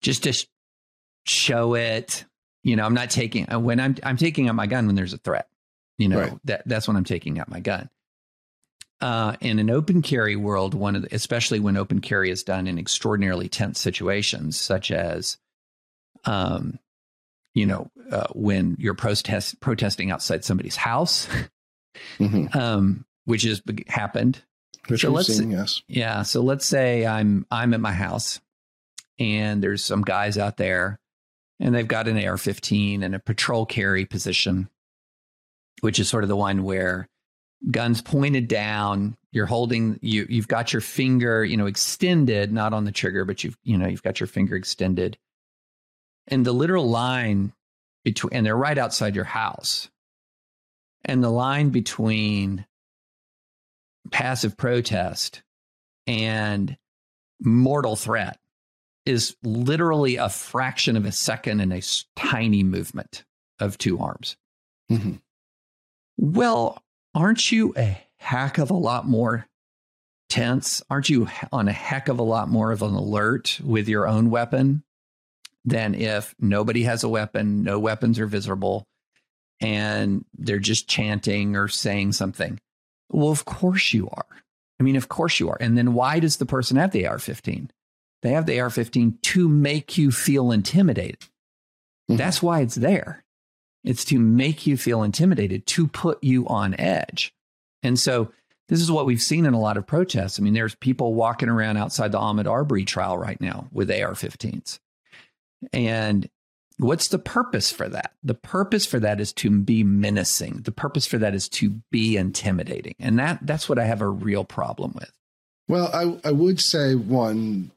just to sh- show it. You know, I'm not taking uh, when I'm I'm taking out my gun when there's a threat. You know, Right. that that's when I'm taking out my gun. Uh, in an open carry world, one of the, especially when open carry is done in extraordinarily tense situations, such as, um, you know, uh, when you're protest protesting outside somebody's house, Mhm. um, which has happened. which So let's- seen yes Yeah. So let's say I'm I'm at my house and there's some guys out there and they've got an AR-15 and a patrol carry position, which is sort of the one where guns pointed down, you're holding you you've got your finger, you know, extended, not on the trigger, but you've you know, you've got your finger extended. And the literal line between and they're right outside your house. And the line between passive protest and mortal threat is literally a fraction of a second in a tiny movement of two arms. Mhm. Well, aren't you a heck of a lot more tense? Aren't you on a heck of a lot more of an alert with your own weapon than if nobody has a weapon, no weapons are visible, and they're just chanting or saying something? Well, of course you are. I mean, of course you are. And then why does the person have the AR 15? They have the AR 15 to make you feel intimidated. Mhm. That's why it's there. It's to make you feel intimidated, to put you on edge. And so this is what we've seen in a lot of protests. I mean, there's people walking around outside the Ahmaud Arbery trial right now with AR 15s. And What's the purpose for that? The purpose for that is to be menacing. The purpose for that is to be intimidating. And that that's what I have a real problem with. Well, I I would say one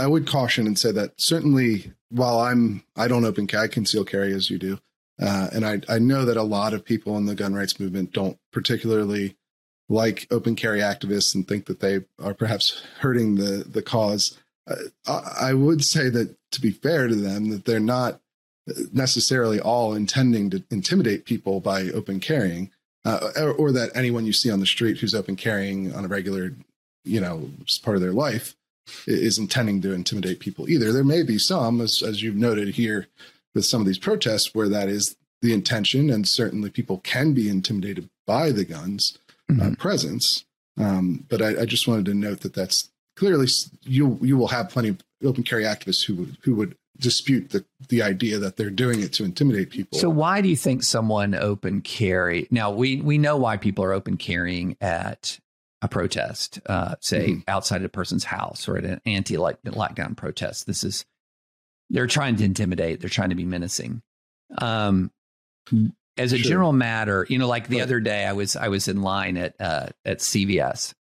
I would caution and say that certainly while I'm I don't open carry, I conceal carry as you do. Uh, and I I know that a lot of people in the gun rights movement don't particularly like open carry activists and think that they are perhaps hurting the the cause. Uh, I would say that to be fair to them, that they're not necessarily all intending to intimidate people by open carrying, uh, or, or, that anyone you see on the street who's open carrying on a regular, you know, part of their life is intending to intimidate people either. There may be some, as, as you've noted here with some of these protests, where that is the intention, and certainly people can be intimidated by the guns uh, mm-hmm. uh, presence. Um, but I, I, just wanted to note that that's clearly you you will have plenty of open carry activists who would who would dispute the the idea that they're doing it to intimidate people. So why do you think someone open carry? Now we we know why people are open carrying at a protest, uh, say mm-hmm. outside a person's house or at an anti lockdown protest. This is they're trying to intimidate. They're trying to be menacing. Um, as a sure. general matter, you know, like the but, other day, I was I was in line at uh, at CVS,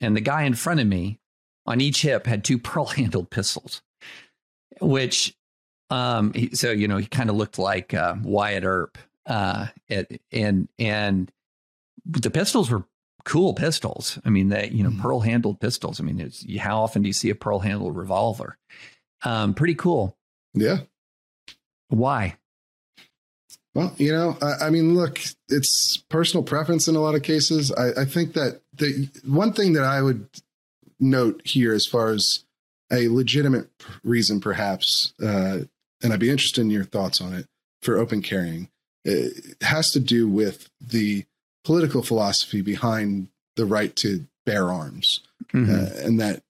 and the guy in front of me on each hip had two pearl handled pistols, which, um, he, so you know, he kind of looked like uh, Wyatt Earp, uh, at, and and the pistols were cool pistols. I mean, that you know, mm. pearl handled pistols. I mean, it's how often do you see a pearl handled revolver? Um, pretty cool. Yeah. Why? Well, you know, I, I, mean, look, it's personal preference in a lot of cases. I, I, think that the one thing that I would note here, as far as a legitimate reason, perhaps, uh, and I'd be interested in your thoughts on it for open carrying, it has to do with the political philosophy behind the right to bear arms, mm-hmm. uh, and that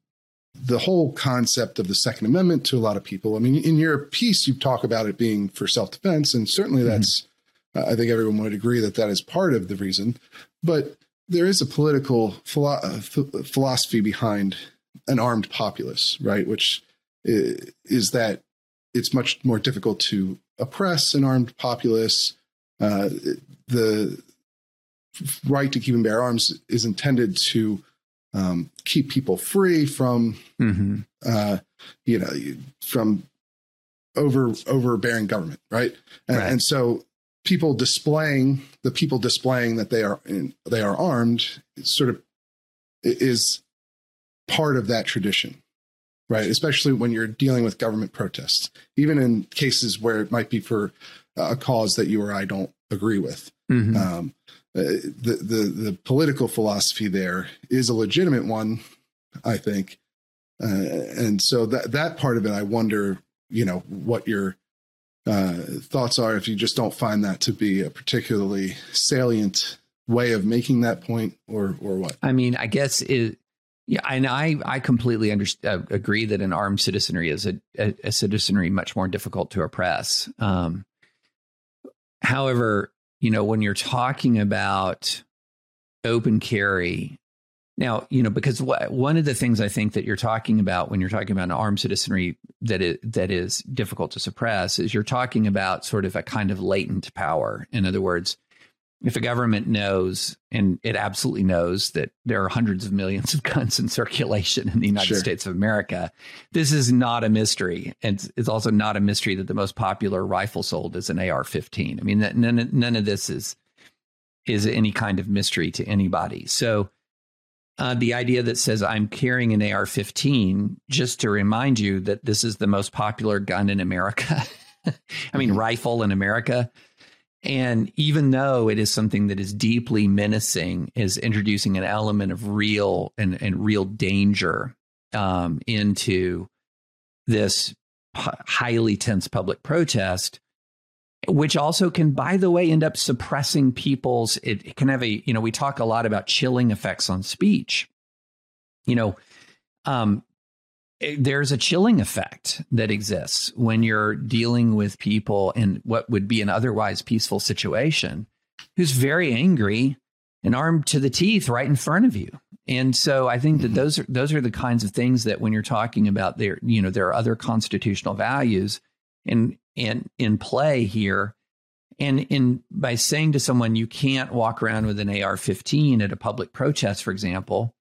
the whole concept of the Second Amendment to a lot of people. I mean, in your piece, you talk about it being for self defense, and certainly mm-hmm. that's, mm-hmm. uh, I think everyone would agree that that is part of the reason. But there is a political philo- uh, philosophy behind an armed populace, right? Which is that it's much more difficult to oppress an armed populace. Uh, the right to keep and bear arms is intended to um, keep people free from, mm-hmm. uh, you know, from over overbearing government, right? And, right? and, so people displaying the people displaying that they are in, they are armed sort of is part of that tradition right especially when you're dealing with government protests even in cases where it might be for a cause that you or i don't agree with mm-hmm. um, the, the the political philosophy there is a legitimate one, I think, uh, and so that that part of it, I wonder, you know, what your uh, thoughts are if you just don't find that to be a particularly salient way of making that point, or or what? I mean, I guess it. Yeah, and I I completely under, uh, agree that an armed citizenry is a, a, a citizenry much more difficult to oppress. Um, however, you know, when you're talking about open carry, now, you know, because one of the things I think that you're talking about when you're talking about an armed citizenry that is, that is difficult to suppress is you're talking about sort of a kind of latent power. In other words, if a government knows, and it absolutely knows, that there are hundreds of millions of guns in circulation in the United sure. States of America, this is not a mystery. And it's also not a mystery that the most popular rifle sold is an AR 15. I mean, none, none of this is, is any kind of mystery to anybody. So, uh, the idea that says I'm carrying an AR 15, just to remind you that this is the most popular gun in America. I mean, mm-hmm. rifle in America. And even though it is something that is deeply menacing, is introducing an element of real and, and real danger um, into this highly tense public protest, which also can, by the way, end up suppressing people's. It, it can have a, you know, we talk a lot about chilling effects on speech. You know, um, there's a chilling effect that exists when you're dealing with people in what would be an otherwise peaceful situation who's very angry and armed to the teeth right in front of you. And so I think that mm-hmm. those are those are the kinds of things that when you're talking about there, you know, there are other constitutional values in in in play here. And in by saying to someone you can't walk around with an AR-15 at a public protest, for example,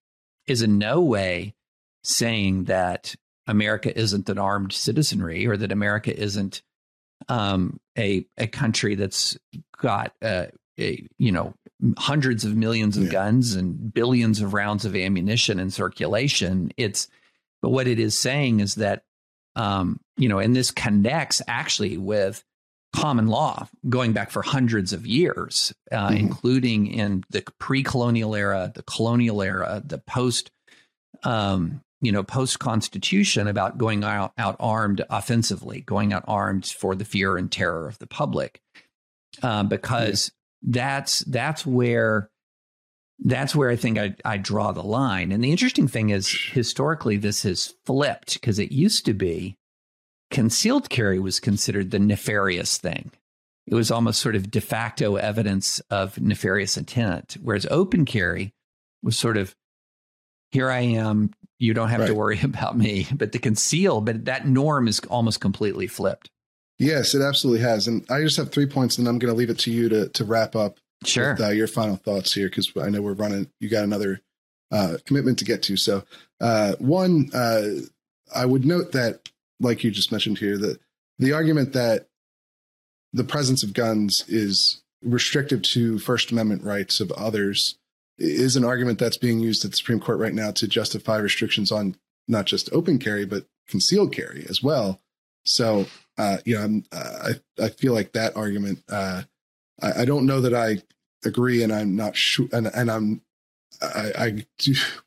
is in no way saying that America isn't an armed citizenry or that America isn't um, a a country that's got uh, a, you know hundreds of millions of yeah. guns and billions of rounds of ammunition in circulation. It's but what it is saying is that um, you know, and this connects actually with common law going back for hundreds of years, uh, mm-hmm. including in the pre-colonial era, the colonial era, the post, um, you know, post-constitution about going out, out armed offensively, going out armed for the fear and terror of the public, uh, because yeah. that's that's where that's where I think I, I draw the line. And the interesting thing is, historically, this has flipped because it used to be concealed carry was considered the nefarious thing. It was almost sort of de facto evidence of nefarious intent, whereas open carry was sort of here I am, you don't have right. to worry about me. But to conceal, but that norm is almost completely flipped. Yes, it absolutely has. And I just have three points, and I'm going to leave it to you to to wrap up. Sure. With, uh, your final thoughts here, because I know we're running. You got another uh, commitment to get to. So, uh, one, uh, I would note that like you just mentioned here, that the argument that the presence of guns is restrictive to First Amendment rights of others is an argument that's being used at the Supreme Court right now to justify restrictions on not just open carry but concealed carry as well. So, uh, you know, uh, I I feel like that argument. Uh, I, I, don't know that I agree, and I'm not sure, and, and I'm I, I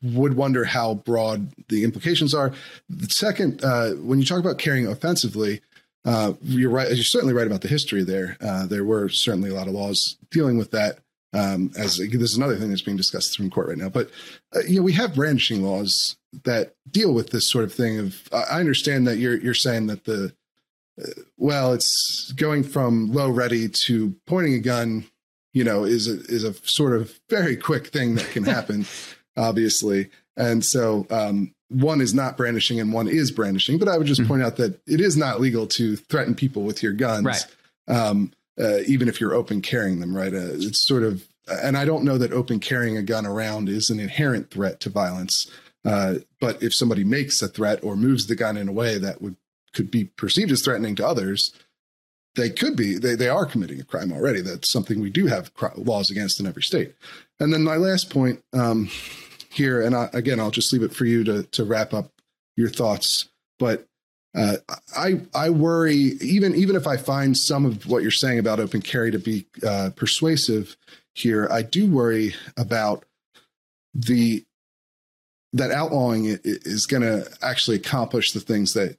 would wonder how broad the implications are. The second, uh, when you talk about carrying offensively, uh, you're right. You're certainly right about the history there. Uh, there were certainly a lot of laws dealing with that. Um, as this is another thing that's being discussed in Court right now. But uh, you know, we have brandishing laws that deal with this sort of thing. Of I understand that you're you're saying that the uh, well, it's going from low ready to pointing a gun you know, is a, is a sort of very quick thing that can happen, obviously. And so um, one is not brandishing and one is brandishing. But I would just mm-hmm. point out that it is not legal to threaten people with your guns, right. um, uh, even if you're open carrying them, right? Uh, it's sort of, and I don't know that open carrying a gun around is an inherent threat to violence. Uh, but if somebody makes a threat or moves the gun in a way that would could be perceived as threatening to others, they could be they, they are committing a crime already that's something we do have laws against in every state and then my last point um, here and I, again i'll just leave it for you to to wrap up your thoughts but uh, I I worry even even if I find some of what you're saying about open carry to be uh, persuasive here, I do worry about the that outlawing is going to actually accomplish the things that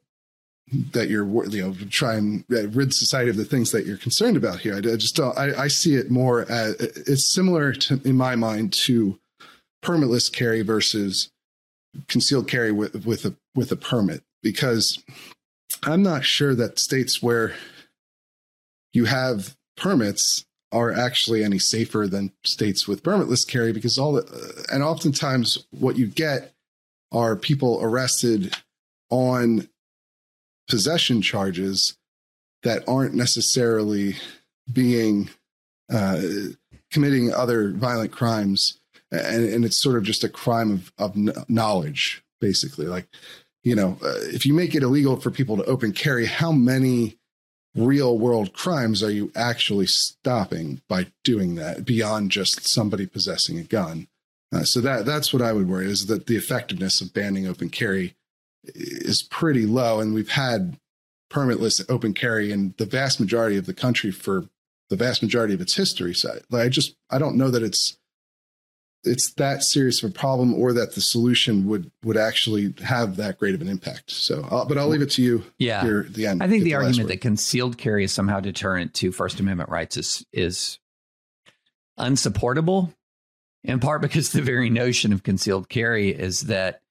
that you're you know try and rid society of the things that you're concerned about here. I, just don't. I, I, see it more as it's similar to in my mind to permitless carry versus concealed carry with with a with a permit because I'm not sure that states where you have permits are actually any safer than states with permitless carry because all the, and oftentimes what you get are people arrested on possession charges that aren't necessarily being uh, committing other violent crimes, and, and, it's sort of just a crime of, of knowledge, basically. Like, you know, uh, if you make it illegal for people to open carry, how many real world crimes are you actually stopping by doing that beyond just somebody possessing a gun? Uh, so that that's what I would worry is that the effectiveness of banning open carry is pretty low, and we've had permitless open carry in the vast majority of the country for the vast majority of its history. So I just I don't know that it's it's that serious of a problem or that the solution would would actually have that great of an impact. So, I'll, but I'll leave it to you. Yeah, here at the end. I think the, the argument that concealed carry is somehow deterrent to First Amendment rights is is unsupportable. In part because the very notion of concealed carry is that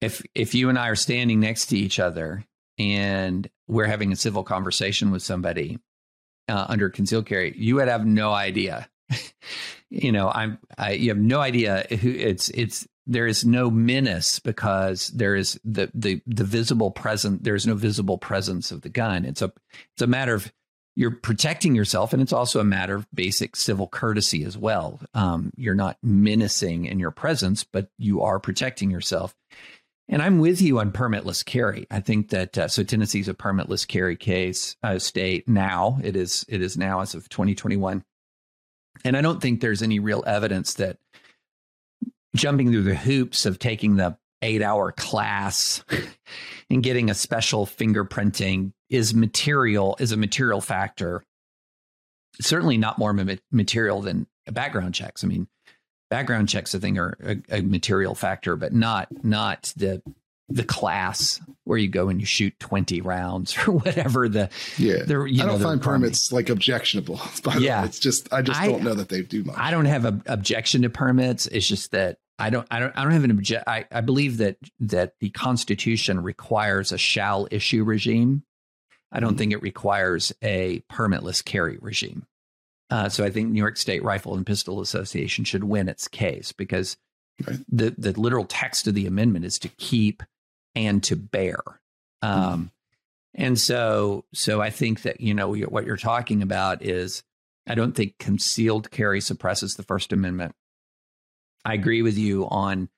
if if you and I are standing next to each other and we're having a civil conversation with somebody uh, under concealed carry, you would have no idea. You know, I'm I, you have no idea who it's it's there is no menace because there is the the the visible present there is no visible presence of the gun. It's a it's a matter of you're protecting yourself, and it's also a matter of basic civil courtesy as well. Um, you're not menacing in your presence, but you are protecting yourself. And I'm with you on permitless carry. I think that uh, so Tennessee's a permitless carry case uh, state now. It is it is now as of 2021, and I don't think there's any real evidence that jumping through the hoops of taking the eight hour class and getting a special fingerprinting is material is a material factor. Certainly not more material than background checks. I mean, background checks, I think, are a, a material factor, but not not the the class where you go and you shoot 20 rounds or whatever the yeah. the, I don't find permits like objectionable yeah. It's just I just don't know that they do much. I don't have an objection to permits. It's just that I don't I don't I don't have an object I, I believe that that the constitution requires a shall issue regime. I don't mm-hmm. think it requires a permitless carry regime. Uh, so I think New York State Rifle and Pistol Association should win its case because right. the the literal text of the amendment is to keep and to bear. Um. And so, so I think that you know what you're talking about is I don't think concealed carry suppresses the First Amendment. I agree with you on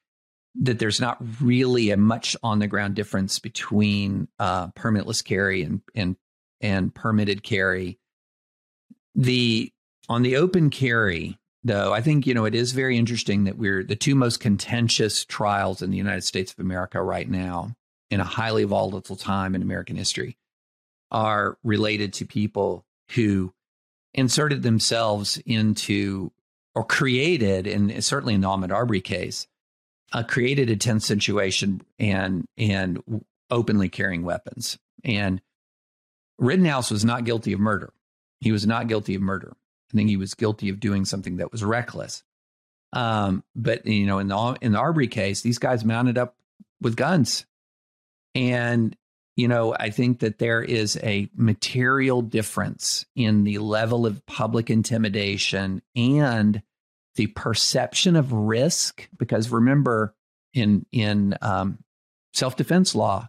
that. There's not really a much on the ground difference between uh, permitless carry and and and permitted carry. The on the open carry, though, I think you know it is very interesting that we're the two most contentious trials in the United States of America right now in a highly volatile time in American history are related to people who inserted themselves into or created, and certainly in the Ahmaud Arbery case, uh, created a tense situation and and openly carrying weapons. And Rittenhouse was not guilty of murder. He was not guilty of murder. I think he was guilty of doing something that was reckless. Um, but you know, in the in the Arbery case, these guys mounted up with guns, and you know, I think that there is a material difference in the level of public intimidation and the perception of risk. Because remember, in in um, self defense law,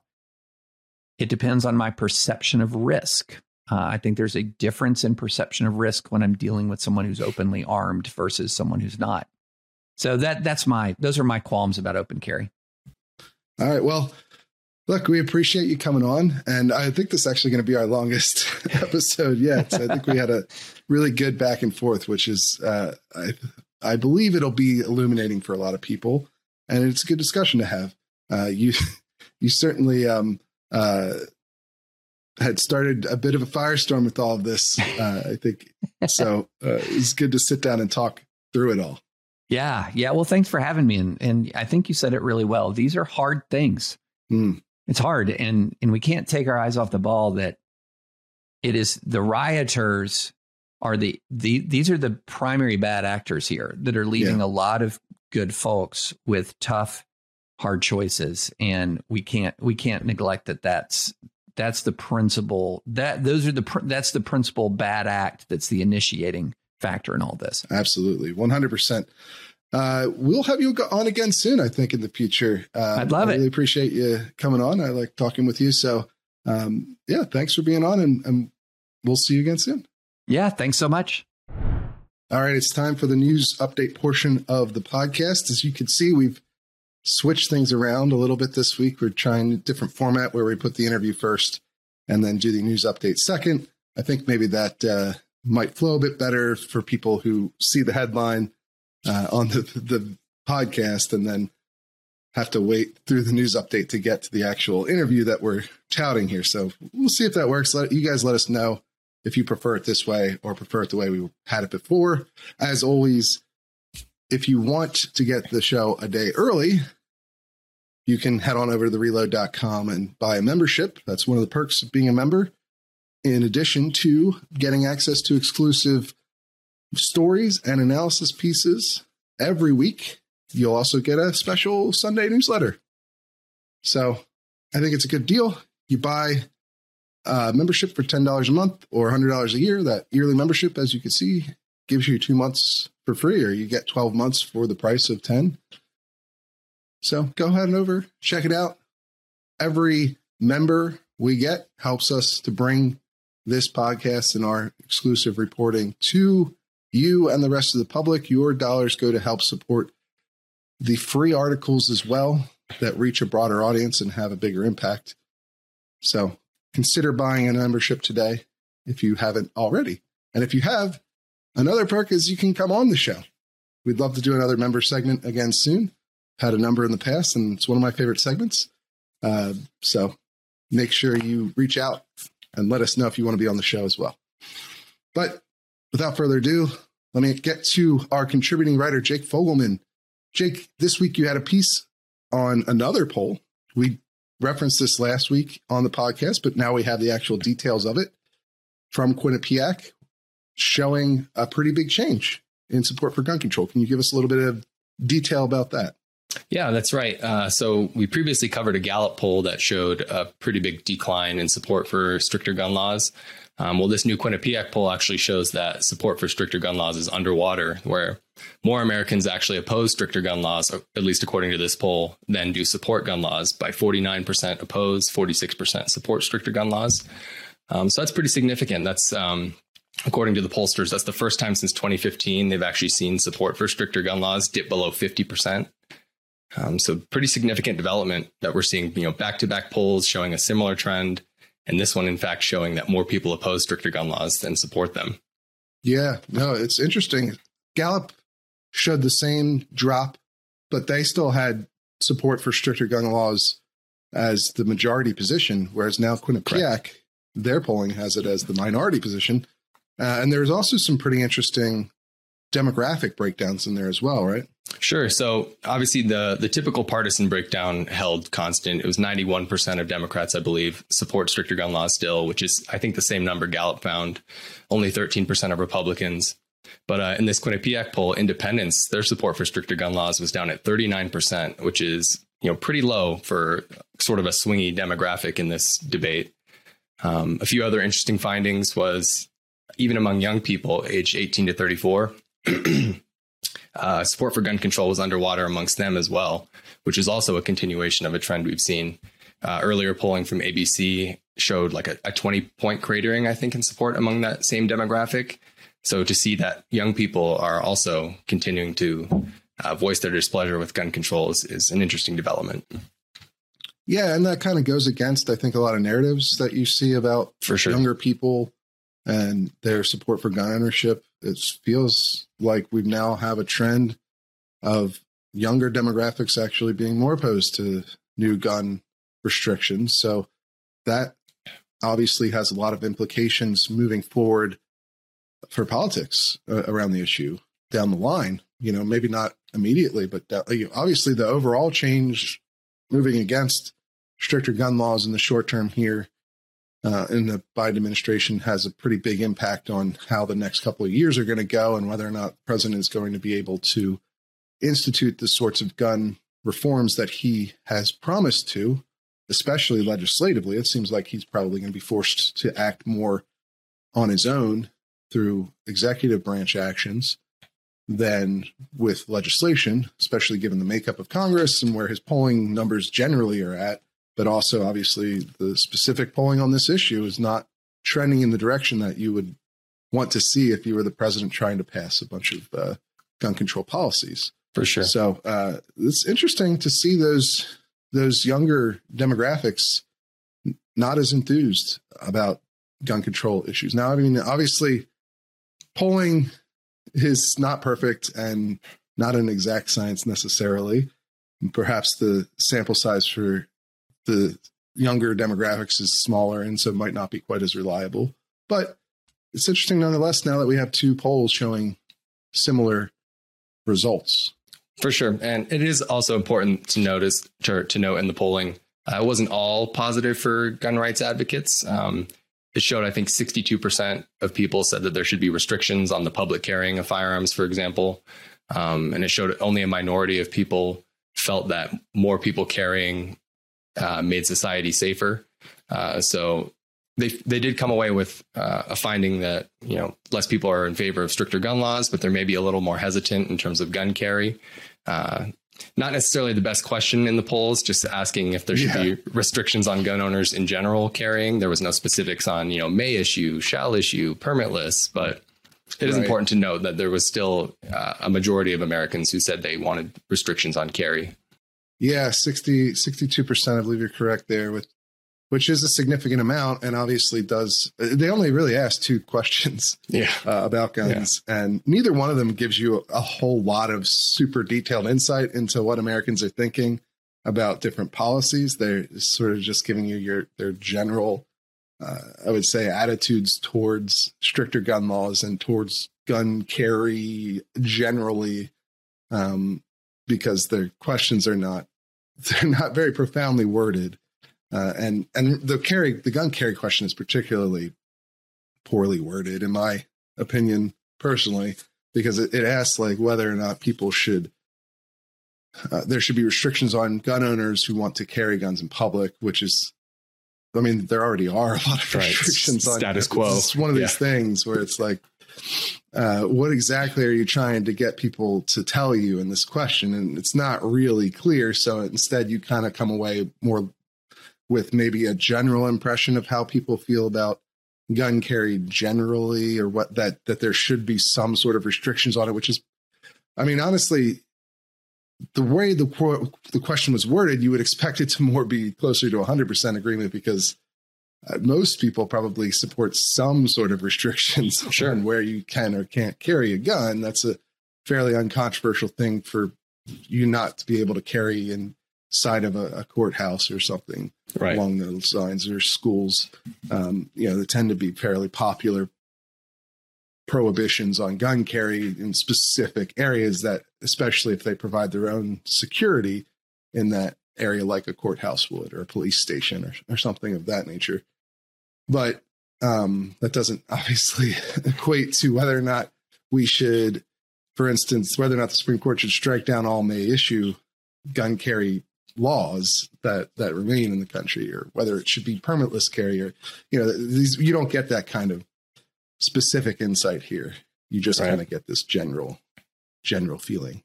it depends on my perception of risk. Uh, I think there's a difference in perception of risk when I'm dealing with someone who's openly armed versus someone who's not. So that that's my those are my qualms about open carry. All right. Well, look, we appreciate you coming on, and I think this is actually going to be our longest episode yet. So I think we had a really good back and forth, which is uh, I I believe it'll be illuminating for a lot of people, and it's a good discussion to have. Uh, you you certainly um, uh, had started a bit of a firestorm with all of this. Uh, I think so. Uh, it's good to sit down and talk through it all. Yeah, yeah. Well, thanks for having me, and and I think you said it really well. These are hard things. Mm. It's hard, and and we can't take our eyes off the ball. That it is the rioters are the, the these are the primary bad actors here that are leaving yeah. a lot of good folks with tough hard choices and we can't we can't neglect that that's that's the principle. that those are the that's the principal bad act that's the initiating factor in all this. Absolutely. 100% uh, we'll have you on again soon i think in the future. Uh, i'd love I it. really appreciate you coming on. I like talking with you. So um, yeah thanks for being on and, and we'll see you again soon. Yeah thanks so much. All right it's time for the news update portion of the podcast. As you can see we've switch things around a little bit this week. We're trying a different format where we put the interview first and then do the news update second. I think maybe that uh, might flow a bit better for people who see the headline uh, on the, the podcast and then have to wait through the news update to get to the actual interview that we're touting here. So we'll see if that works. Let, you guys let us know if you prefer it this way or prefer it the way we had it before. As always, if you want to get the show a day early, you can head on over to thereload.com and buy a membership. That's one of the perks of being a member. In addition to getting access to exclusive stories and analysis pieces every week, you'll also get a special Sunday newsletter. So I think it's a good deal. You buy a membership for $10 a month or $100 a year. That yearly membership, as you can see, gives you two months for free, or you get 12 months for the price of 10. So go ahead and over, check it out. Every member we get helps us to bring this podcast and our exclusive reporting to you and the rest of the public. Your dollars go to help support the free articles as well that reach a broader audience and have a bigger impact. So consider buying a membership today if you haven't already. And if you have, another perk is you can come on the show. We'd love to do another member segment again soon. Had a number in the past, and it's one of my favorite segments. Uh, so make sure you reach out and let us know if you want to be on the show as well. But without further ado, let me get to our contributing writer, Jake Fogleman. Jake, this week you had a piece on another poll. We referenced this last week on the podcast, but now we have the actual details of it from Quinnipiac showing a pretty big change in support for gun control. Can you give us a little bit of detail about that? Yeah, that's right. Uh, so we previously covered a Gallup poll that showed a pretty big decline in support for stricter gun laws. Um, well, this new Quinnipiac poll actually shows that support for stricter gun laws is underwater, where more Americans actually oppose stricter gun laws, at least according to this poll, than do support gun laws. By 49% oppose, 46% support stricter gun laws. Um, so that's pretty significant. That's um, according to the pollsters, that's the first time since 2015 they've actually seen support for stricter gun laws dip below 50%. Um, so pretty significant development that we're seeing, you know, back to back polls showing a similar trend. And this one, in fact, showing that more people oppose stricter gun laws than support them. Yeah, no, it's interesting. Gallup showed the same drop, but they still had support for stricter gun laws as the majority position, whereas now Quinnipiac, their polling has it as the minority position. Uh, and there's also some pretty interesting demographic breakdowns in there as well, right? Sure. So obviously the the typical partisan breakdown held constant. It was 91% of Democrats, I believe, support stricter gun laws still, which is I think the same number Gallup found. Only 13% of Republicans. But uh, in this Quinnipiac poll, independents, their support for stricter gun laws was down at 39%, which is you know pretty low for sort of a swingy demographic in this debate. Um, a few other interesting findings was even among young people aged 18 to 34, uh, support for gun control was underwater amongst them as well, which is also a continuation of a trend we've seen. Uh, earlier polling from ABC showed like a, a 20 point cratering, I think, in support among that same demographic. So to see that young people are also continuing to uh, voice their displeasure with gun control is, is an interesting development. Yeah, and that kind of goes against, I think, a lot of narratives that you see about For sure. younger people and their support for gun ownership. It feels like we now have a trend of younger demographics actually being more opposed to new gun restrictions. So that obviously has a lot of implications moving forward for politics uh, around the issue down the line. You know, maybe not immediately, but obviously the overall change moving against stricter gun laws in the short term here uh, the Biden administration has a pretty big impact on how the next couple of years are going to go and whether or not the president is going to be able to institute the sorts of gun reforms that he has promised to, especially legislatively. It seems like he's probably going to be forced to act more on his own through executive branch actions than with legislation, especially given the makeup of Congress and where his polling numbers generally are at but also obviously the specific polling on this issue is not trending in the direction that you would want to see if you were the president trying to pass a bunch of uh, gun control policies. For sure. So uh, it's interesting to see those those younger demographics not as enthused about gun control issues. Now, I mean, obviously, polling is not perfect and not an exact science necessarily. Perhaps the sample size for the younger demographics is smaller and so might not be quite as reliable. But it's interesting nonetheless now that we have two polls showing similar results. For sure. And it is also important to notice to, to note in the polling, uh, it wasn't all positive for gun rights advocates. Um, it showed, I think, 62% of people said that there should be restrictions on the public carrying of firearms, for example. Um, and it showed only a minority of people felt that more people carrying uh, made society safer. Uh, so they they did come away with uh, a finding that you know less people are in favor of stricter gun laws, but they're maybe a little more hesitant in terms of gun carry. Uh, not necessarily the best question in the polls, just asking if there should yeah. be restrictions on gun owners in general carrying. There was no specifics on, you know, may issue, shall issue, permitless, but it is right. important to note that there was still uh, a majority of Americans who said they wanted restrictions on carry. Yeah, 60, 62%, I believe you're correct there with which is a significant amount and obviously does they only really ask two questions yeah. uh, about guns yeah. and neither one of them gives you a, a, whole lot of super detailed insight into what americans are thinking about different policies they're sort of just giving you your their general uh, i would say attitudes towards stricter gun laws and towards gun carry generally um, because their questions are not they're not very profoundly worded uh, and and the carry the gun carry question is particularly poorly worded, in my opinion, personally, because it, it asks like whether or not people should uh, there should be restrictions on gun owners who want to carry guns in public, which is, I mean, there already are a lot of restrictions right. on status quo. It's one of these yeah. things where it's like, uh, what exactly are you trying to get people to tell you in this question? And it's not really clear. So instead, you kind of come away more with maybe a general impression of how people feel about gun carry generally or what that that there should be some sort of restrictions on it which is i mean honestly the way the the question was worded you would expect it to more be closer to 100% agreement because uh, most people probably support some sort of restrictions sure. on where you can or can't carry a gun that's a fairly uncontroversial thing for you not to be able to carry inside of a, a courthouse or something right. along those lines or schools um, you know they tend to be fairly popular prohibitions on gun carry in specific areas that especially if they provide their own security in that area like a courthouse would or a police station or, or something of that nature but um, that doesn't obviously equate to whether or not we should for instance whether or not the supreme court should strike down all may issue gun carry laws that that remain in the country or whether it should be permitless carry or you know these you don't get that kind of specific insight here. You just right. kind of get this general general feeling.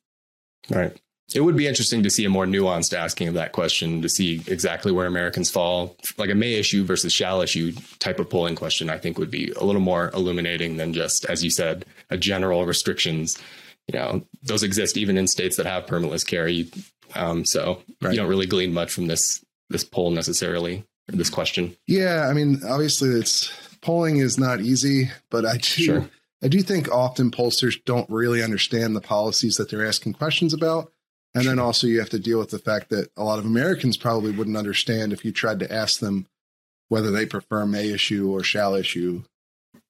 Right it would be interesting to see a more nuanced asking of that question to see exactly where Americans fall. Like a may issue versus shall issue type of polling question, I think would be a little more illuminating than just, as you said, a general restrictions. You know, those exist even in states that have permitless carry. Um, so right. you don't really glean much from this this poll necessarily or this question. Yeah, I mean, obviously, it's polling is not easy, but I do sure. I do think often pollsters don't really understand the policies that they're asking questions about. And sure. then also you have to deal with the fact that a lot of Americans probably wouldn't understand if you tried to ask them whether they prefer may issue or shall issue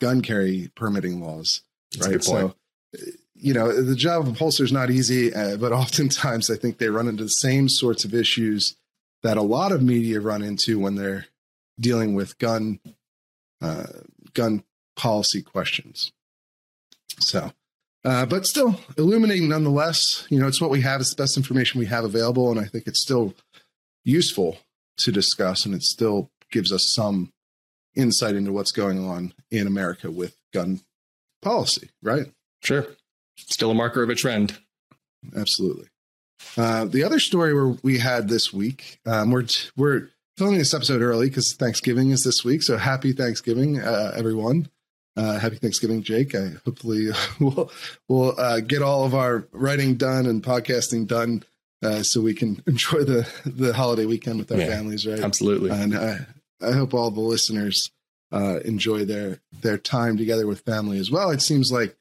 gun carry permitting laws. That's right. So you know, the job of a pollster is not easy, uh, but oftentimes I think they run into the same sorts of issues that a lot of media run into when they're dealing with gun uh, gun policy questions. So, uh, but still illuminating nonetheless. You know, it's what we have. It's the best information we have available, and I think it's still useful to discuss, and it still gives us some insight into what's going on in America with gun policy. Right? Sure. Still a marker of a trend. Absolutely. Uh, the other story where we had this week, um, we're we're filming this episode early because Thanksgiving is this week. So happy Thanksgiving, uh, everyone! Uh, happy Thanksgiving, Jake. I hopefully we'll we'll uh, get all of our writing done and podcasting done uh, so we can enjoy the the holiday weekend with our yeah, families. Right? Absolutely. And I I hope all the listeners uh, enjoy their their time together with family as well. It seems like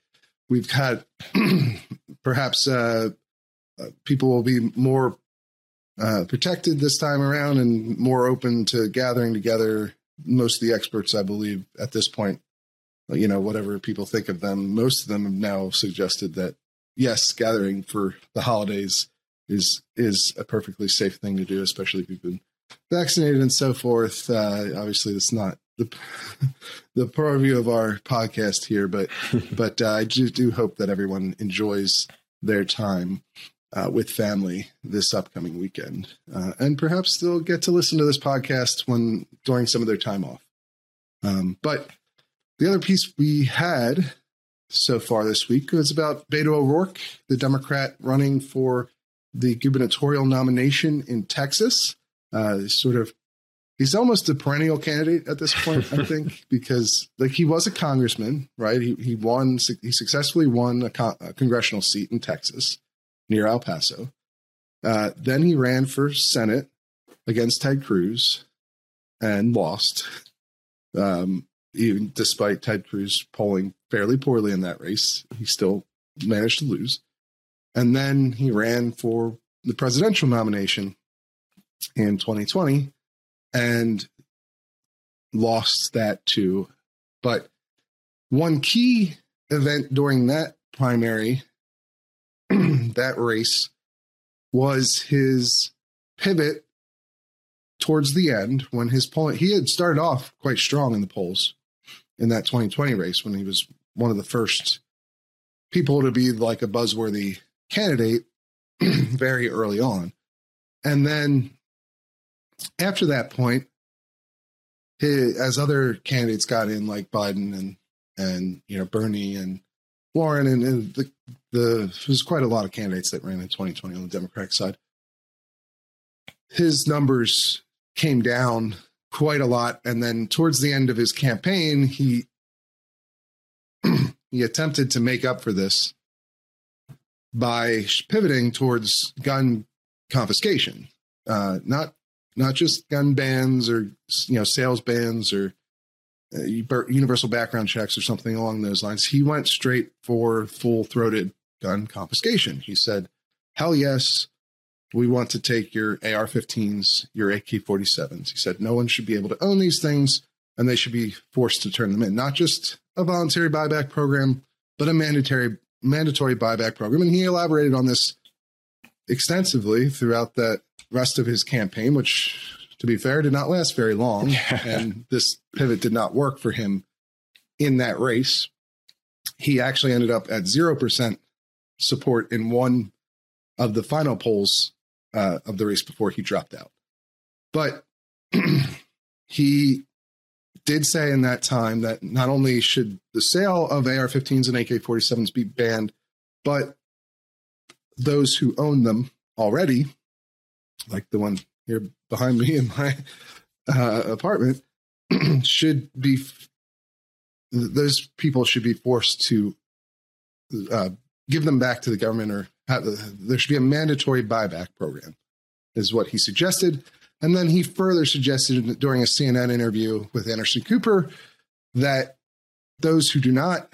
we've had perhaps uh, uh, people will be more uh, protected this time around and more open to gathering together. Most of the experts, I believe, at this point, you know, whatever people think of them, most of them have now suggested that yes, gathering for the holidays is is a perfectly safe thing to do, especially if you've been vaccinated and so forth. Uh, obviously, it's not the the purview of our podcast here, but but uh, I do, do hope that everyone enjoys their time uh, with family this upcoming weekend, uh, and perhaps they'll get to listen to this podcast when during some of their time off. Um, but the other piece we had so far this week was about Beto O'Rourke, the Democrat running for the gubernatorial nomination in Texas. Uh, sort of, he's almost a perennial candidate at this point, I think, because like he was a congressman, right? He he won, he successfully won a, con- a congressional seat in Texas near El Paso. Uh, then he ran for Senate against Ted Cruz and lost. Um, even despite Ted Cruz polling fairly poorly in that race, he still managed to lose. And then he ran for the presidential nomination in 2020 and lost that too. But one key event during that primary, that race, was his pivot towards the end when his poll he had started off quite strong in the polls in that 2020 race when he was one of the first people to be like a buzzworthy candidate very early on. And then after that point, as other candidates got in, like Biden and and you know Bernie and Warren, and, and the the there's quite a lot of candidates that ran in 2020 on the Democratic side. His numbers came down quite a lot, and then towards the end of his campaign, he he attempted to make up for this by pivoting towards gun confiscation, uh, not not just gun bans or you know sales bans or uh, universal background checks or something along those lines. He went straight for full throated gun confiscation. He said, "Hell yes, we want to take your AR-15s, your AK-47s." He said, "No one should be able to own these things." And they should be forced to turn them in, not just a voluntary buyback program, but a mandatory mandatory buyback program. And he elaborated on this extensively throughout that rest of his campaign, which, to be fair, did not last very long. and this pivot did not work for him in that race. He actually ended up at 0% support in one of the final polls uh, of the race before he dropped out. But he did say in that time that not only should the sale of AR 15s and AK 47s be banned, but those who own them already, like the one here behind me in my uh, apartment, should be, those people should be forced to uh, give them back to the government or there should be a mandatory buyback program, is what he suggested. And then he further suggested during a CNN interview with Anderson Cooper that those who do not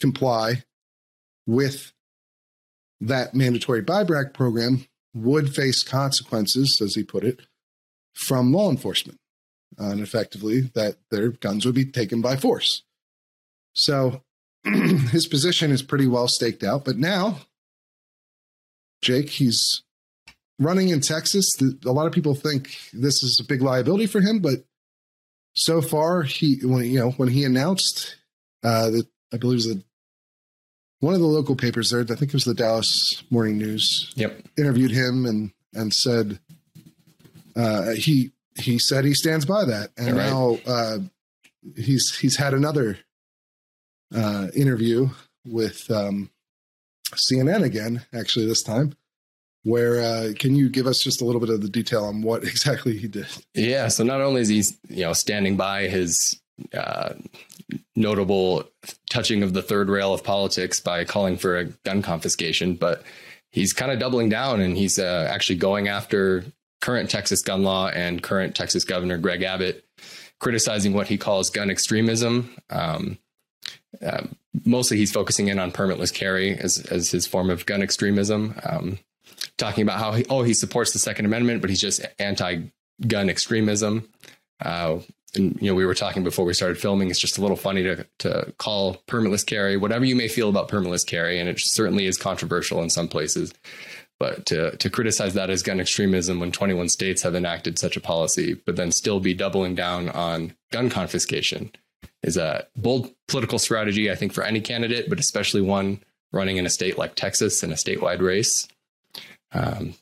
comply with that mandatory buyback program would face consequences, as he put it, from law enforcement. Uh, and effectively, that their guns would be taken by force. So his position is pretty well staked out. But now, Jake, he's running in Texas, a lot of people think this is a big liability for him, but so far he when you know when he announced uh, that I believe it was the one of the local papers there, I think it was the Dallas Morning News. Yep, interviewed him and and said uh, he he said he stands by that, and right. now uh, he's he's had another uh, interview with um, CNN again, actually this time, where uh, can you give us just a little bit of the detail on what exactly he did? Yeah, so not only is he you know standing by his uh, notable touching of the third rail of politics by calling for a gun confiscation, but he's kind of doubling down and he's uh, actually going after current Texas gun law and current Texas Governor Greg Abbott, criticizing what he calls gun extremism. Um, uh, mostly, he's focusing in on permitless carry as as his form of gun extremism. Um, talking about how he oh he supports the Second Amendment, but he's just anti-gun extremism. Uh, and you know, we were talking before we started filming. It's just a little funny to to call permitless carry whatever you may feel about permitless carry, and it certainly is controversial in some places. But to to criticize that as gun extremism when 21 states have enacted such a policy, but then still be doubling down on gun confiscation is a bold political strategy, I think, for any candidate, but especially one running in a state like Texas in a statewide race. Um,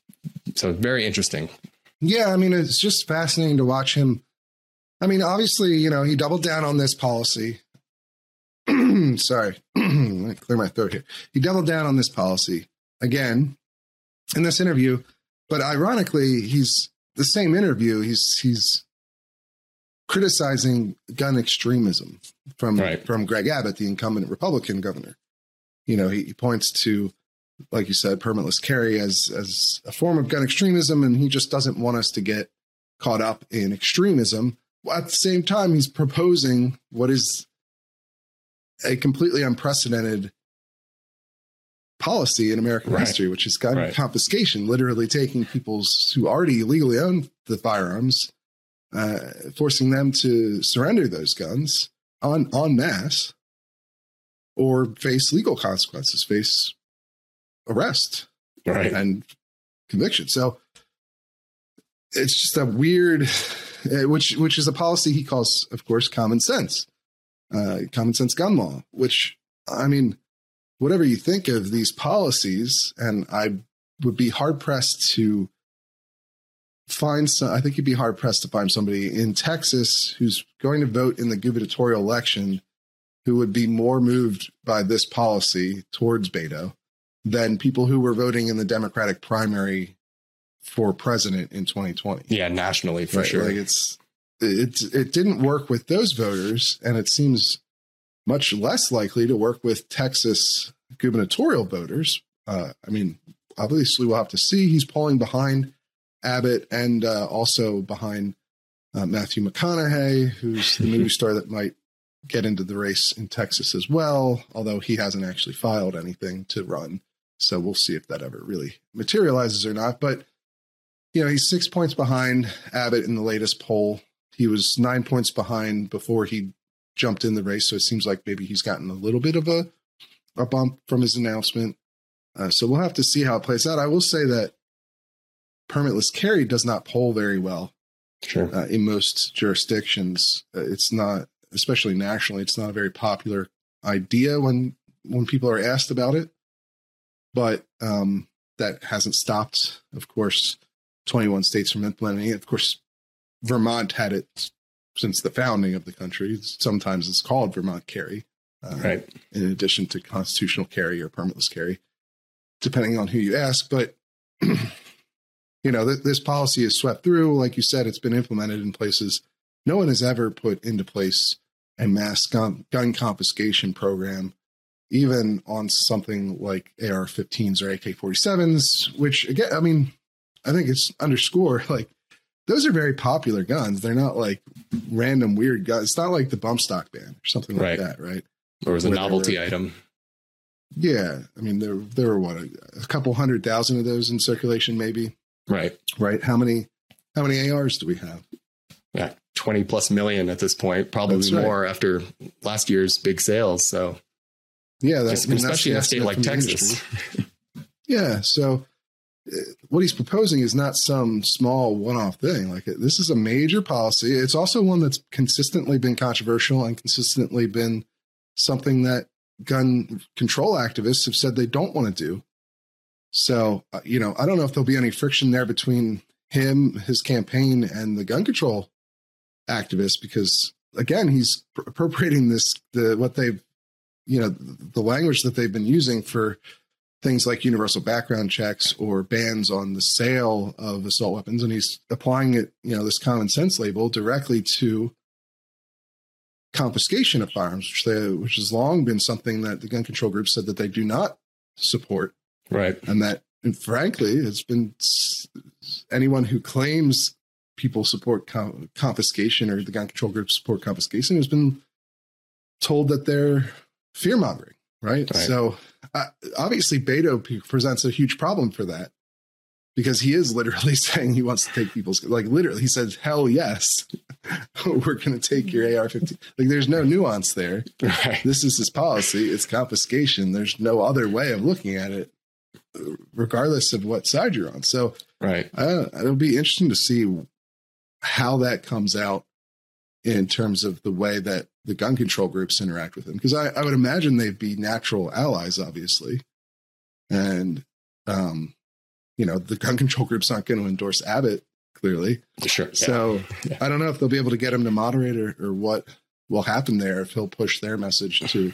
so very interesting. Yeah, I mean, it's just fascinating to watch him I mean, obviously, you know, he doubled down on this policy. Sorry, let me clear my throat here. He doubled down on this policy again in this interview, but ironically, he's the same interview. He's he's criticizing gun extremism from Right. from Greg Abbott, the incumbent Republican governor. You know, he, he points to, like you said, permitless carry as as a form of gun extremism, and he just doesn't want us to get caught up in extremism. At the same time, he's proposing what is a completely unprecedented policy in American Right. history, which is gun Right. confiscation, literally taking people's who already legally own the firearms, uh, forcing them to surrender those guns on en masse, or face legal consequences, face arrest Right. and conviction. So it's just a weird, uh, which which is a policy he calls, of course, common sense, uh, common sense gun law. Which I mean, whatever you think of these policies, and I would be hard pressed to find some. I think you'd be hard pressed to find somebody in Texas who's going to vote in the gubernatorial election who would be more moved by this policy towards Beto than people who were voting in the Democratic primary for president in 2020. Yeah, nationally for Right, sure. Like it's it it didn't work with those voters, and it seems much less likely to work with Texas gubernatorial voters. Uh, I mean, obviously we'll have to see. He's polling behind Abbott and uh, also behind uh, Matthew McConaughey, who's the movie star that might get into the race in Texas as well, although he hasn't actually filed anything to run. So we'll see if that ever really materializes or not. But you know, he's six points behind Abbott in the latest poll. He was nine points behind before he jumped in the race. So it seems like maybe he's gotten a little bit of a, a bump from his announcement. Uh, so we'll have to see how it plays out. I will say that permitless carry does not poll very well sure. uh, in most jurisdictions. Uh, it's not, especially nationally, it's not a very popular idea when when people are asked about it. But um, that hasn't stopped, of course, 21 states from implementing it. Of course, Vermont had it since the founding of the country. Sometimes it's called Vermont carry, uh, Right. in addition to constitutional carry or permitless carry, depending on who you ask. But you know, th- this policy is swept through. Like you said, it's been implemented in places no one has ever put into place a mass gun, gun confiscation program, even on something like AR 15s or AK 47s, which again, I mean, I think it's underscore like those are very popular guns. They're not like random weird guns. It's not like the bump stock ban or something like Right. that, right? Or was a novelty were- item. Yeah. I mean, there, there were what, a, a couple hundred thousand of those in circulation, maybe, Right. right? How many, how many ARs do we have? Yeah. 20 plus million at this point, probably right. more after last year's big sales. So, Yeah, that's, especially in a state like Texas. Yeah, so uh, what he's proposing is not some small one-off thing. Like this is a major policy. It's also one that's consistently been controversial and consistently been something that gun control activists have said they don't want to do. So, uh, you know, I don't know if there'll be any friction there between him, his campaign, and the gun control activists because again, he's appropriating this the what they've you know the language that they've been using for things like universal background checks or bans on the sale of assault weapons. And he's applying it you know this common sense label directly to confiscation of firearms which they which has long been something that the gun control group said that they do not support right. and that and frankly it's been anyone who claims people support con- confiscation or the gun control group support confiscation has been told that they're fear mongering right? Right. so uh, obviously beto p- presents a huge problem for that because he is literally saying he wants to take people's like literally he says hell yes we're going to take your ar-15 like there's no nuance there Right. this is his policy it's confiscation there's no other way of looking at it regardless of what side you're on so Right. uh, it'll be interesting to see how that comes out in terms of the way that the gun control groups interact with him because I, I would imagine they'd be natural allies obviously and um you know the gun control group's not going to endorse abbott clearly. Sure. Yeah. So I don't know if they'll be able to get him to moderate or, or what will happen there if he'll push their message to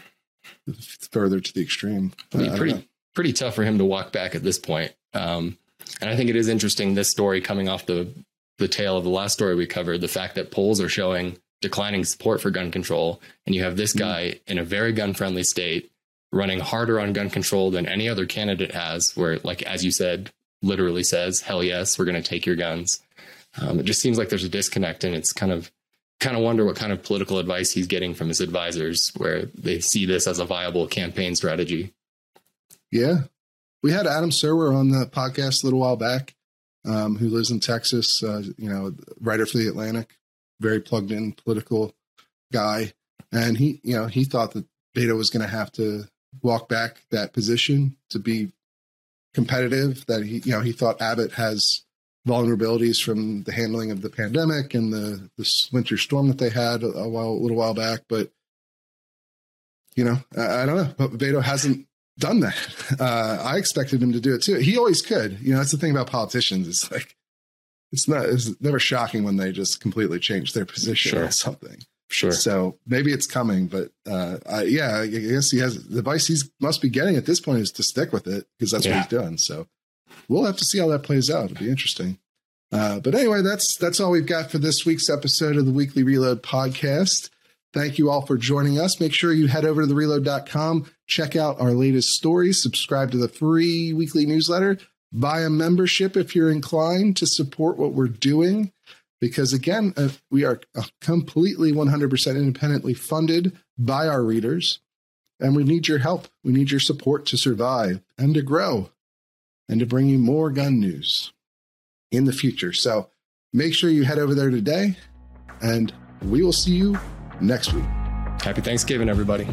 further to the extreme. I mean, pretty know. Pretty tough for him to walk back at this point. Um, and I think it is interesting this story coming off the the tail of the last story we covered, the fact that polls are showing declining support for gun control, and you have this guy in a very gun friendly state running harder on gun control than any other candidate has. Where, like as you said, literally says, "Hell yes, we're going to take your guns." Um, it just seems like there's a disconnect, and it's kind of kind of wonder what kind of political advice he's getting from his advisors, where they see this as a viable campaign strategy. Yeah. We had Adam Serwer on the podcast a little while back, um, who lives in Texas, uh, you know, writer for the Atlantic, very plugged in political guy. And he, you know, he thought that Beto was going to have to walk back that position to be competitive, that he, you know, he thought Abbott has vulnerabilities from the handling of the pandemic and the this winter storm that they had a, while, a little while back. But, you know, I, I don't know. But Beto hasn't done that. Uh, I expected him to do it too. He always could. You know, that's the thing about politicians. It's like it's not. It's never shocking when they just completely change their position Sure. on something. Sure. So maybe it's coming, but uh, I, yeah, I guess he has the advice he must be getting at this point is to stick with it because that's Yeah. what he's doing. So we'll have to see how that plays out. It'll be interesting. Uh, but anyway, that's that's all we've got for this week's episode of the Weekly Reload podcast. Thank you all for joining us. Make sure you head over to thereload.com, check out our latest stories, subscribe to the free weekly newsletter, buy a membership if you're inclined to support what we're doing. Because again, uh, we are uh, completely 100% independently funded by our readers, and we need your help. We need your support to survive and to grow and to bring you more gun news in the future. So make sure you head over there today, and we will see you next week. Happy Thanksgiving, everybody.